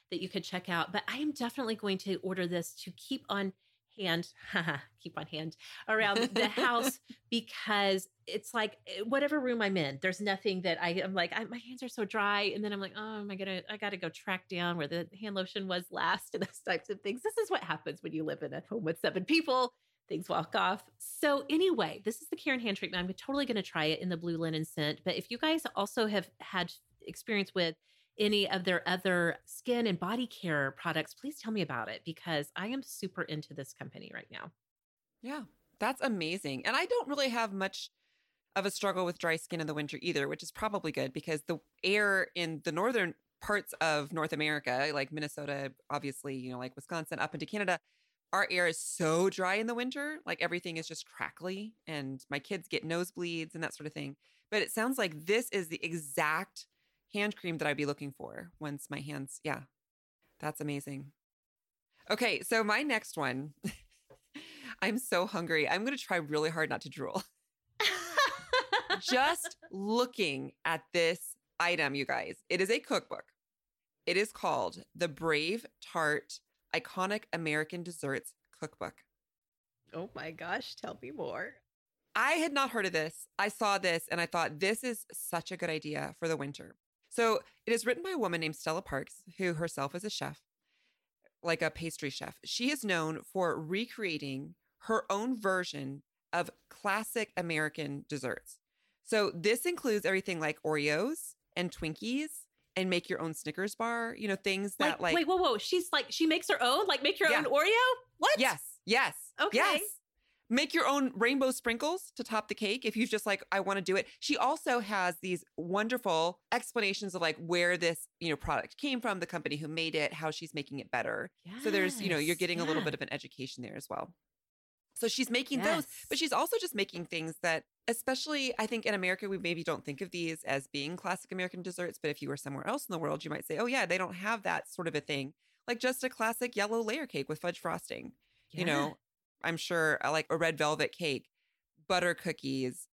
that you could check out, but I am definitely going to order this to keep on hand, keep on hand around the house because it's like eh, whatever room I'm in, there's nothing that I am like, I, my hands are so dry. And then I'm like, oh, am I gonna, I gotta go track down where the hand lotion was last and those types of things. This is what happens when you live in a home with seven people. Things walk off. So, anyway, this is the Caren hand treatment. I'm totally going to try it in the blue linen scent. But if you guys also have had experience with any of their other skin and body care products, please tell me about it because I am super into this company right now. Yeah, that's amazing. And I don't really have much of a struggle with dry skin in the winter either, which is probably good because the air in the northern parts of North America, like Minnesota, obviously, you know, like Wisconsin, up into Canada, our air is so dry in the winter. Like everything is just crackly, and my kids get nosebleeds and that sort of thing. But it sounds like this is the exact hand cream that I'd be looking for once my hands, yeah, that's amazing. Okay, so my next one. I'm so hungry. I'm going to try really hard not to drool. Just looking at this item, you guys, it is a cookbook. It is called the Brave Tart Iconic American Desserts Cookbook. oh my gosh, tell me more. I had not heard of this. I saw this and I thought this is such a good idea for the winter. So it is written by a woman named Stella Parks, who herself is a chef, like a pastry chef. She is known for recreating her own version of classic American desserts. So this includes everything like Oreos and Twinkies and make your own Snickers bar, you know, things that like, wait, whoa, whoa. She's like, she makes her own, like make your Yeah. own Oreo? What? Yes, yes. Okay. Yes. Make your own rainbow sprinkles to top the cake if you just like, I want to do it. She also has these wonderful explanations of like where this, you know, product came from, the company who made it, how she's making it better. So there's, you know, you're Yes, getting a little bit of an education there as well. So she's making those, but she's also just making things that, especially I think in America, we maybe don't think of these as being classic American desserts. But if you were somewhere else in the world, you might say, oh, yeah, they don't have that sort of a thing. Like just a classic yellow layer cake with fudge frosting you know, I'm sure I like a red velvet cake, butter cookies,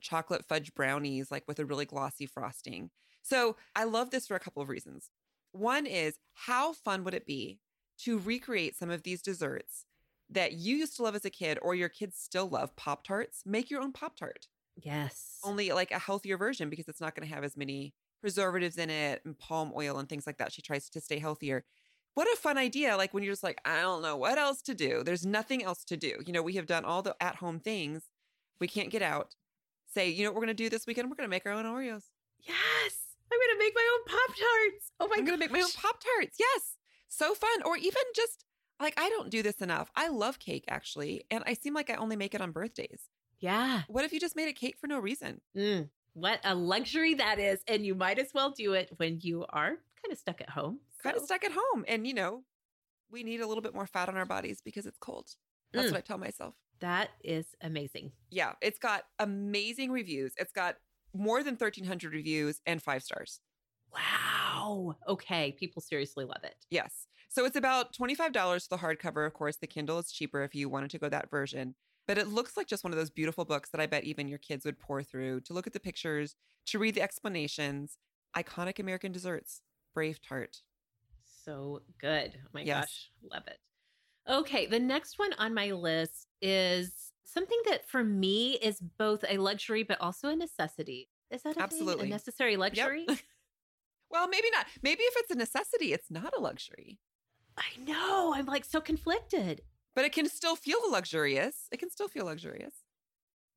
chocolate fudge brownies, like with a really glossy frosting. So I love this for a couple of reasons. One is how fun would it be to recreate some of these desserts that you used to love as a kid or your kids still love Pop Tarts? Make your own Pop Tart, Yes. only like a healthier version because it's not going to have as many preservatives in it and palm oil and things like that. She tries to stay healthier what a fun idea like when you're just like i don't know what else to do there's nothing else to do you know we have done all the at home things we can't get out say you know what we're going to do this weekend we're going to make our own oreos yes. I'm going to make my own Pop Tarts. Oh my i'm going to make my own pop tarts yes so fun or even just Like, I don't do this enough. I love cake, actually. And I seem like I only make it on birthdays. Yeah. What if you just made a cake for no reason? Mm, what a luxury that is. And you might as well do it when you are kind of stuck at home. Kind of stuck at home. And, you know, we need a little bit more fat on our bodies because it's cold. That's Mm. what I tell myself. That is amazing. Yeah. It's got amazing reviews. It's got more than 1,300 reviews and five stars. Wow. Okay. People seriously love it. Yes. So it's about $25 for the hardcover. Of course, the Kindle is cheaper if you wanted to go that version. But it looks like just one of those beautiful books that I bet even your kids would pour through to look at the pictures, to read the explanations. Iconic American desserts, BraveTart. So good. Oh my Yes. gosh. Love it. Okay. The next one on my list is something that for me is both a luxury, but also a necessity. Is that a thing? Absolutely. a necessary luxury? Well, maybe not. Maybe if it's a necessity, it's not a luxury, I know. I'm like so conflicted. but it can still feel luxurious. It can still feel luxurious.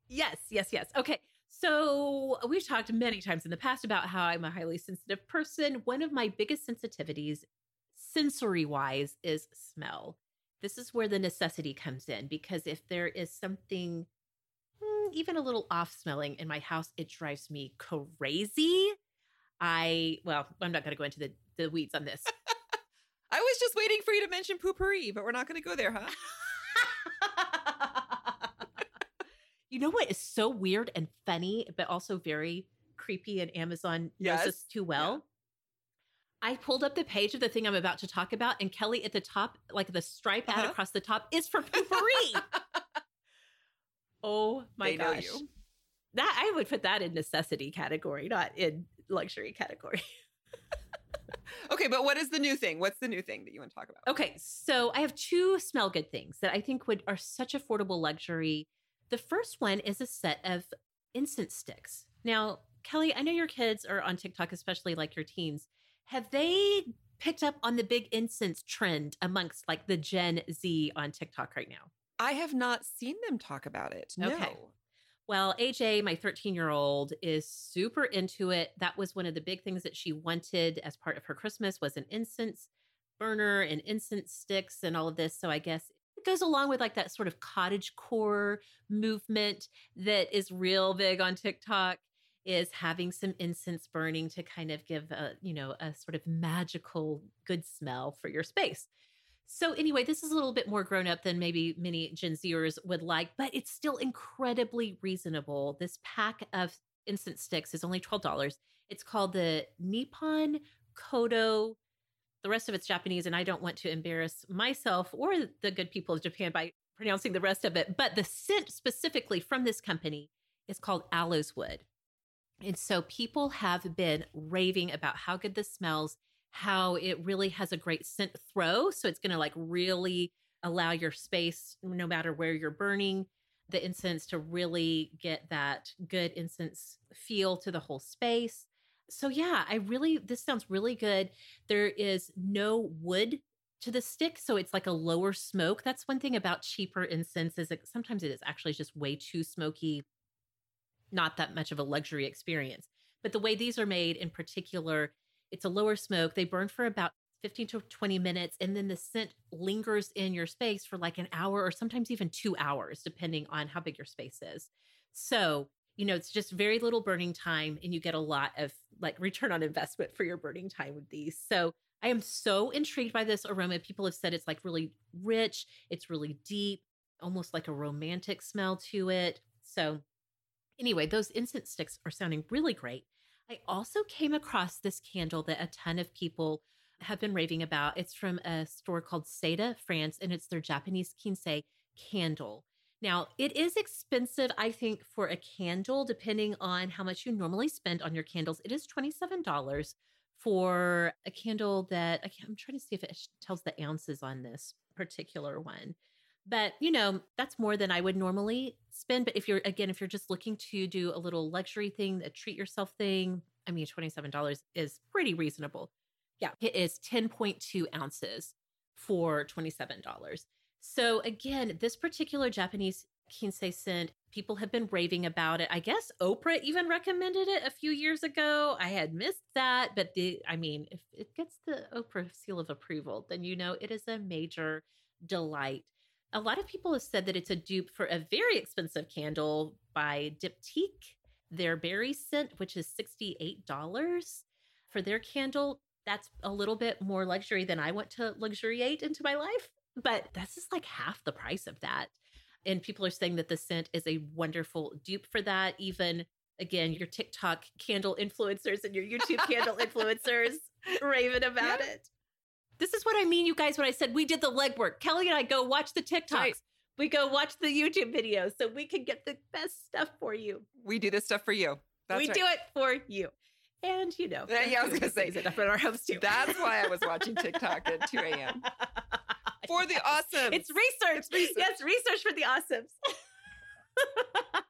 Yes, yes, yes. Okay. So we've talked many times in the past about how I'm a highly sensitive person. One of my biggest sensitivities, sensory wise, is smell. This is where the necessity comes in because if there is something mm, even a little off smelling in my house, it drives me crazy. I, well, I'm not going to go into the, the weeds on this. I was just waiting for you to mention Poo-Pourri, but we're not going to go there, huh? you know what is so weird and funny, but also very creepy, and Amazon knows this Yes. too well? I pulled up the page of the thing I'm about to talk about, and Kelly at the top, like the stripe ad Uh-huh. across the top, is for Poo-Pourri. oh my They gosh. That I would put that in necessity category, not in luxury category. Okay, but what is the new thing? What's the new thing that you want to talk about? Okay, so I have two smell good things that I think would are such affordable luxury. The first one is a set of incense sticks. Now, Kelly, I know your kids are on TikTok, especially like your teens. Have they picked up on the big incense trend amongst like the Gen Z on TikTok right now? I have not seen them talk about it. No. Okay. Well, AJ, my 13 year old, is super into it. That was one of the big things that she wanted as part of her Christmas was an incense burner and incense sticks and all of this. So I guess it goes along with like that sort of cottage core movement that is real big on TikTok is having some incense burning to kind of give a, you know, a sort of magical good smell for your space. So anyway, this is a little bit more grown up than maybe many Gen Zers would like, but it's still incredibly reasonable. This pack of incense sticks is only $12. It's called the Nippon Kodo. The rest of it's Japanese, and I don't want to embarrass myself or the good people of Japan by pronouncing the rest of it. But the scent specifically from this company is called aloes wood. And so people have been raving about how good this smells how it really has a great scent throw. So it's going to like really allow your space, no matter where you're burning the incense, to really get that good incense feel to the whole space. So, yeah, I really, this sounds really good. There is no wood to the stick. So it's like a lower smoke. That's one thing about cheaper incense is that sometimes it is actually just way too smoky, not that much of a luxury experience. But the way these are made in particular, it's a lower smoke. They burn for about 15 to 20 minutes, and then the scent lingers in your space for like an hour or sometimes even two hours, depending on how big your space is. So, you know, it's just very little burning time, and you get a lot of like return on investment for your burning time with these. So, I am so intrigued by this aroma. People have said it's like really rich, it's really deep, almost like a romantic smell to it. So, anyway, those incense sticks are sounding really great. I also came across this candle that a ton of people have been raving about. It's from a store called Seda, France, and it's their Japanese Quince candle. Now, it is expensive, I think, for a candle, depending on how much you normally spend on your candles. It is $27 for a candle that I am trying to see if it tells the ounces on this particular one. But, you know, that's more than I would normally spend. But if you're, again, if you're just looking to do a little luxury thing, a treat yourself thing, I mean, $27 is pretty reasonable. Yeah, it is 10.2 ounces for $27. So, again, this particular Japanese Quince scent, people have been raving about it. I guess Oprah even recommended it a few years ago. I had missed that, but the, I mean, if it gets the Oprah seal of approval, then you know it is a major delight. A lot of people have said that it's a dupe for a very expensive candle by Diptyque, their berry scent, which is $68 for their candle. That's a little bit more luxury than I want to luxuriate into my life, but this is like half the price of that. And people are saying that the scent is a wonderful dupe for that. Even again, your TikTok candle influencers and your YouTube candle influencers raving about yeah. it. This is what I mean, you guys, when I said we did the legwork. Kelly and I go watch the TikToks. Right. We go watch the YouTube videos so we can get the best stuff for you. We do this stuff for you. That's we right. do it for you. And you know, uh, yeah, I was gonna say it up in our homes too. That's why I was watching TikTok at 2 a.m. For the awesome. It's research. It's research. Yes, research for the awesomes.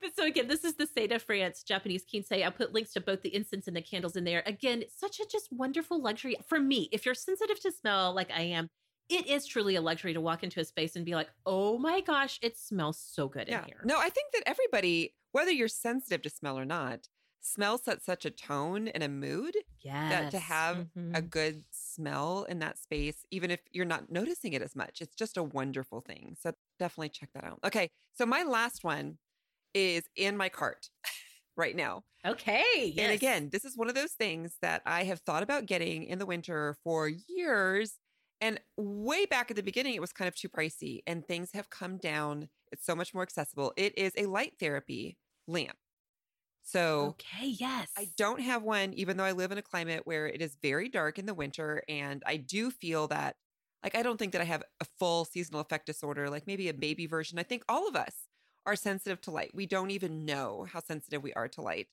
but so again, this is the de France Japanese Quince. I'll put links to both the incense and the candles in there. Again, such a just wonderful luxury for me. If you're sensitive to smell like I am, it is truly a luxury to walk into a space and be like, oh my gosh, it smells so good yeah. in here. No, I think that everybody, whether you're sensitive to smell or not, smell sets such a tone and a mood yes. that to have mm-hmm. a good smell in that space, even if you're not noticing it as much, it's just a wonderful thing. So definitely check that out. Okay. So my last one is in my cart right now. Okay. Yes. And again, this is one of those things that I have thought about getting in the winter for years. And way back at the beginning, it was kind of too pricey, and things have come down. It's so much more accessible. It is a light therapy lamp. So, okay, yes. I don't have one, even though I live in a climate where it is very dark in the winter. And I do feel that, like, I don't think that I have a full seasonal affect disorder, like maybe a baby version. I think all of us are sensitive to light. We don't even know how sensitive we are to light.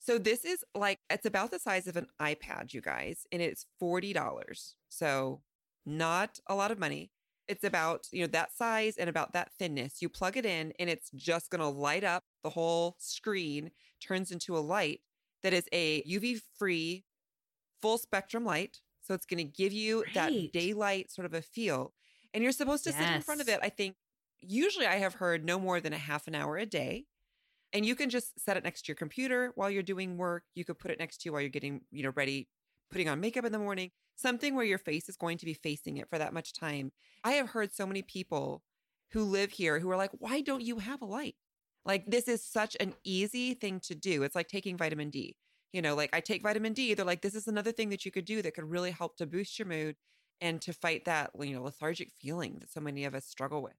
So this is like it's about the size of an iPad, you guys, and it's $40. So not a lot of money. It's about, you know, that size and about that thinness. You plug it in and it's just going to light up the whole screen, turns into a light that is a UV free full spectrum light. So it's going to give you that daylight sort of a feel. And you're supposed to yes. sit in front of it, I think, usually I have heard no more than a half an hour a day. And you can just set it next to your computer while you're doing work. You could put it next to you while you're getting, you know, ready, putting on makeup in the morning, something where your face is going to be facing it for that much time. I have heard so many people who live here who are like, why don't you have a light? Like, this is such an easy thing to do. It's like taking vitamin D. You know, like I take vitamin D, they're like, this is another thing that you could do that could really help to boost your mood and to fight that, you know, lethargic feeling that so many of us struggle with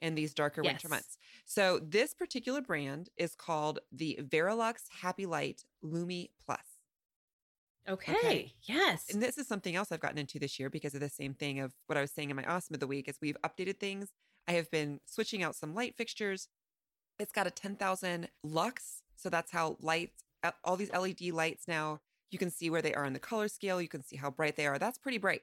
in these darker yes. winter months. So this particular brand is called the Verilux Happy Light Lumi Plus. Okay. okay. Yes. And this is something else I've gotten into this year because of the same thing of what I was saying in my awesome of the week is we've updated things. I have been switching out some light fixtures. It's got a 10,000 lux. So that's how lights, uh, all these LED lights now, you can see where they are in the color scale. You can see how bright they are. That's pretty bright,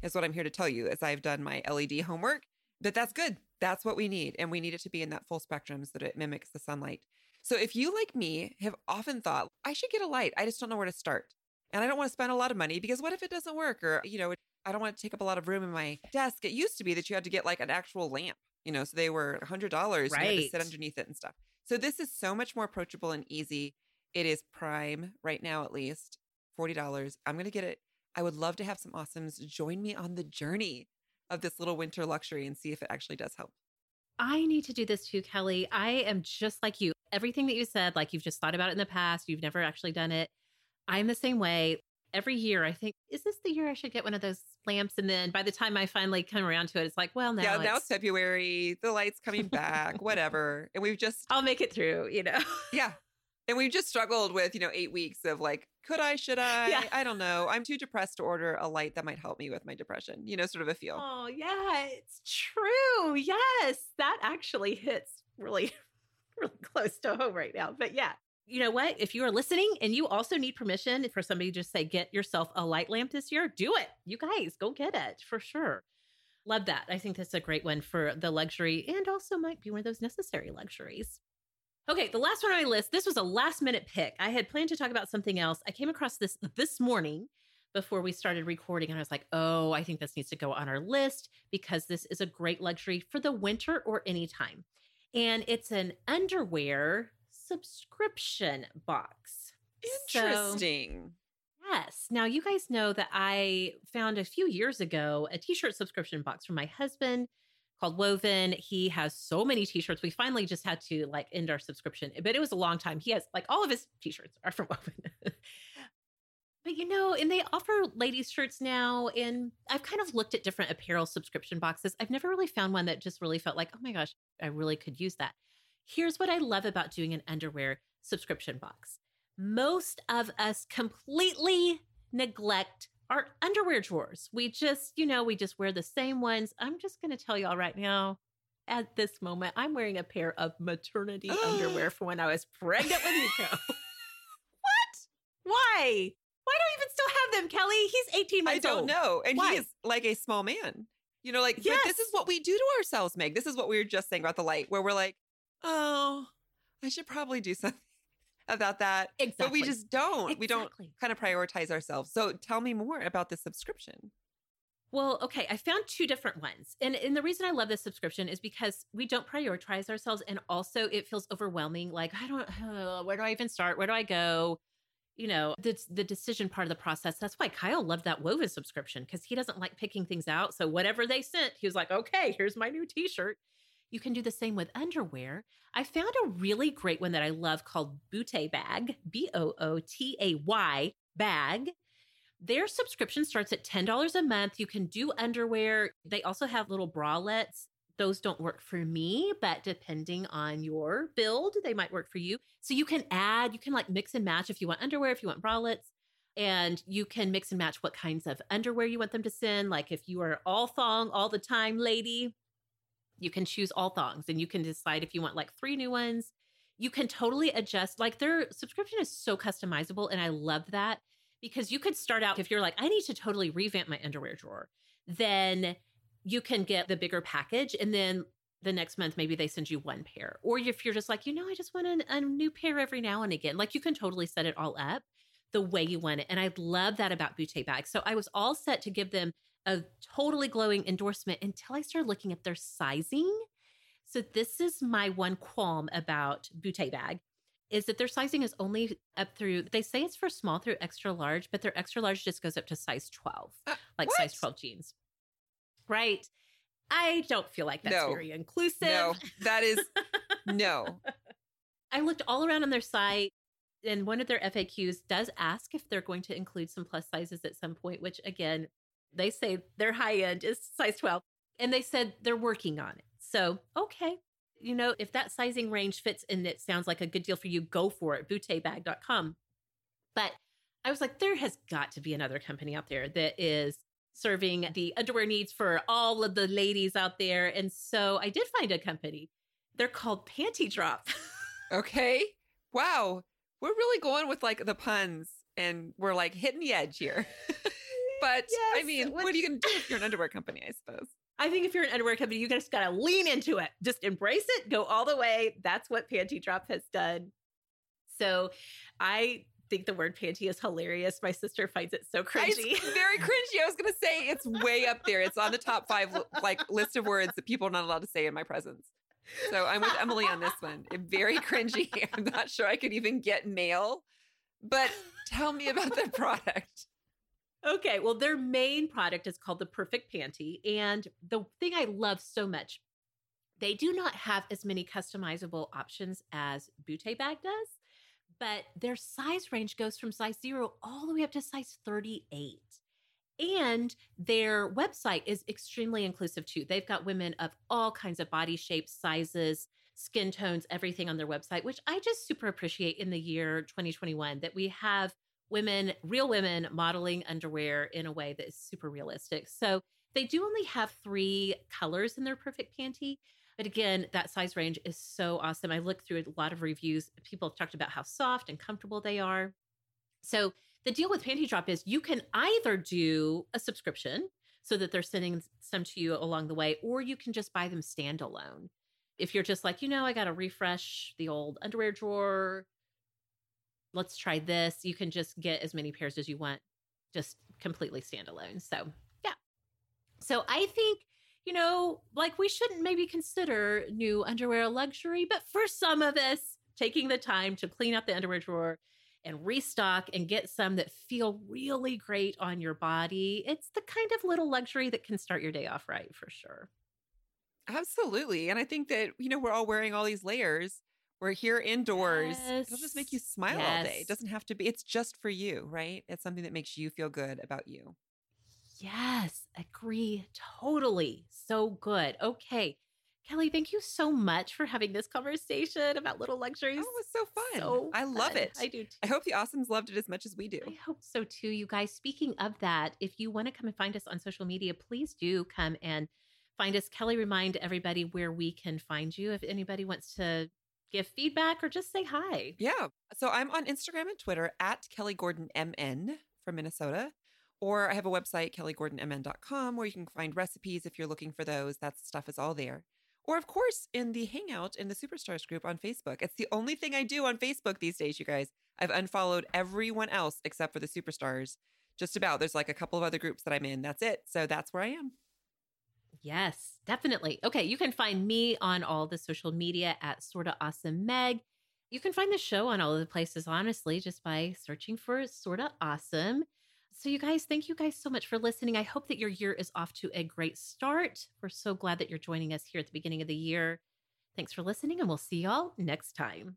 is what I'm here to tell you as I've done my LED homework. But that's good. That's what we need. And we need it to be in that full spectrum so that it mimics the sunlight. So if you, like me, have often thought, I should get a light, I just don't know where to start. And I don't want to spend a lot of money because what if it doesn't work? Or, you know, I don't want to take up a lot of room in my desk. It used to be that you had to get like an actual lamp, you know, so they were $100 right. and you had to sit underneath it and stuff. So this is so much more approachable and easy. It is prime right now, at least $40. I'm going to get it. I would love to have some awesomes join me on the journey of this little winter luxury and see if it actually does help. I need to do this too, Kelly. I am just like you. Everything that you said, like you've just thought about it in the past, you've never actually done it. I'm the same way. Every year, I think, is this the year I should get one of those lamps? And then by the time I finally come around to it, it's like, well, now yeah, it's, now it's February. The light's coming back, whatever. And we've just, I'll make it through, you know? yeah. And we've just struggled with, you know, eight weeks of like, could I, should I? Yeah. I don't know. I'm too depressed to order a light that might help me with my depression, you know, sort of a feel. Oh, yeah, it's true. Yes, that actually hits really, really close to home right now. But yeah, you know what? If you are listening and you also need permission for somebody to just say, get yourself a light lamp this year, do it. You guys go get it for sure. Love that. I think that's a great one for the luxury and also might be one of those necessary luxuries. Okay, the last one on my list, this was a last minute pick. I had planned to talk about something else. I came across this this morning before we started recording, and I was like, oh, I think this needs to go on our list because this is a great luxury for the winter or anytime. And it's an underwear subscription box. Interesting. So, Yes. Now, you guys know that I found a few years ago a t shirt subscription box for my husband called Woven. He has so many t shirts. We finally just had to like end our subscription, but it was a long time. He has like all of his t shirts are from Woven. but you know, and they offer ladies' shirts now. And I've kind of looked at different apparel subscription boxes. I've never really found one that just really felt like, oh my gosh, I really could use that. Here's what I love about doing an underwear subscription box most of us completely neglect our underwear drawers. We just, you know, we just wear the same ones. I'm just going to tell y'all right now, at this moment, I'm wearing a pair of maternity underwear from when I was pregnant with Nico. what? Why? Why do I even still have them, Kelly? He's 18 months old. I don't old. know. And Why? he is like a small man. You know, like, yes. this is what we do to ourselves, Meg. This is what we were just saying about the light, where we're like, oh, I should probably do something about that. Exactly. But we just don't. Exactly. We don't kind of prioritize ourselves. So tell me more about the subscription. Well, okay, I found two different ones. And, and the reason I love this subscription is because we don't prioritize ourselves. And also, it feels overwhelming. Like, I don't, uh, where do I even start? Where do I go? You know, the, the decision part of the process. That's why Kyle loved that Woven subscription because he doesn't like picking things out. So, whatever they sent, he was like, okay, here's my new t shirt. You can do the same with underwear. I found a really great one that I love called Bootay Bag, B O O T A Y bag. Their subscription starts at $10 a month. You can do underwear. They also have little bralettes. Those don't work for me, but depending on your build, they might work for you. So you can add, you can like mix and match if you want underwear, if you want bralettes, and you can mix and match what kinds of underwear you want them to send. Like if you are all thong all the time, lady, you can choose all thongs and you can decide if you want like three new ones. You can totally adjust. Like their subscription is so customizable. And I love that because you could start out if you're like, I need to totally revamp my underwear drawer, then you can get the bigger package. And then the next month, maybe they send you one pair. Or if you're just like, you know, I just want a, a new pair every now and again, like you can totally set it all up the way you want it. And I love that about Bootay bags. So I was all set to give them a totally glowing endorsement until I started looking at their sizing. So this is my one qualm about Bootay Bag is that their sizing is only up through they say it's for small through extra large, but their extra large just goes up to size 12. Uh, like what? size 12 jeans. Right? I don't feel like that's No. very inclusive. No, that is no. I looked all around on their site, and one of their FAQs does ask if they're going to include some plus sizes at some point, which again, they say their high end is size 12. And they said they're working on it. So, okay. You know, if that sizing range fits and it sounds like a good deal for you, go for it. Bootaybag.com. But I was like, there has got to be another company out there that is serving the underwear needs for all of the ladies out there. And so I did find a company. They're called Panty Drop. Okay. Wow. We're really going with like the puns and we're like hitting the edge here. but I Yes, mean, what are you going to do if you're an underwear company, I suppose? I think if you're an underwear company, you just got to lean into it. Just embrace it, go all the way. That's what Panty Drop has done. So I think the word panty is hilarious. My sister finds it so cringy. It's very cringy. I was going to say it's way up there. It's on the top five like list of words that people are not allowed to say in my presence. So I'm with Emily on this one. Very cringy. I'm not sure I could even get mail. But tell me about the product. Okay, well, their main product is called the Perfect Panty. And the thing I love so much, they do not have as many customizable options as Bootay Bag does, but their size range goes from size zero all the way up to size 38. And their website is extremely inclusive too. They've got women of all kinds of body shapes, sizes, skin tones, everything on their website, which I just super appreciate in the year 2021 that we have women, real women modeling underwear in a way that is super realistic. So they do only have three colors in their perfect panty. But again, that size range is so awesome. I looked through a lot of reviews. People have talked about how soft and comfortable they are. So the deal with Panty Drop is you can either do a subscription so that they're sending some to you along the way, or you can just buy them standalone. If you're just like, you know, I got to refresh the old underwear drawer, let's try this. You can just get as many pairs as you want, just completely standalone. So, yeah. So, I think, you know, like we shouldn't maybe consider new underwear a luxury, but for some of us, taking the time to clean out the underwear drawer and restock and get some that feel really great on your body. It's the kind of little luxury that can start your day off right for sure. Absolutely. And I think that, you know, we're all wearing all these layers. We're here indoors. Yes. It'll just make you smile all day. It doesn't have to be, it's just for you, right? It's something that makes you feel good about you. Yes, agree totally. So good. Okay. Kelly, thank you so much for having this conversation about little luxuries. Oh, it was so fun. So I love fun. it. I do too. I hope the Awesomes loved it as much as we do. I hope so too, you guys. Speaking of that, if you want to come and find us on social media, please do come and find us. Kelly, remind everybody where we can find you if anybody wants to give feedback or just say hi. Yeah. So I'm on Instagram and Twitter at Kelly Gordon MN from Minnesota. Or I have a website, kellygordonmn.com, where you can find recipes if you're looking for those. That stuff is all there. Or, of course, in the Hangout in the Superstars group on Facebook. It's the only thing I do on Facebook these days, you guys. I've unfollowed everyone else except for the Superstars. Just about. There's like a couple of other groups that I'm in. That's it. So that's where I am. Yes, definitely. Okay, you can find me on all the social media at Sorta Awesome Meg. You can find the show on all of the places, honestly, just by searching for Sorta Awesome. So, you guys, thank you guys so much for listening. I hope that your year is off to a great start. We're so glad that you're joining us here at the beginning of the year. Thanks for listening, and we'll see y'all next time.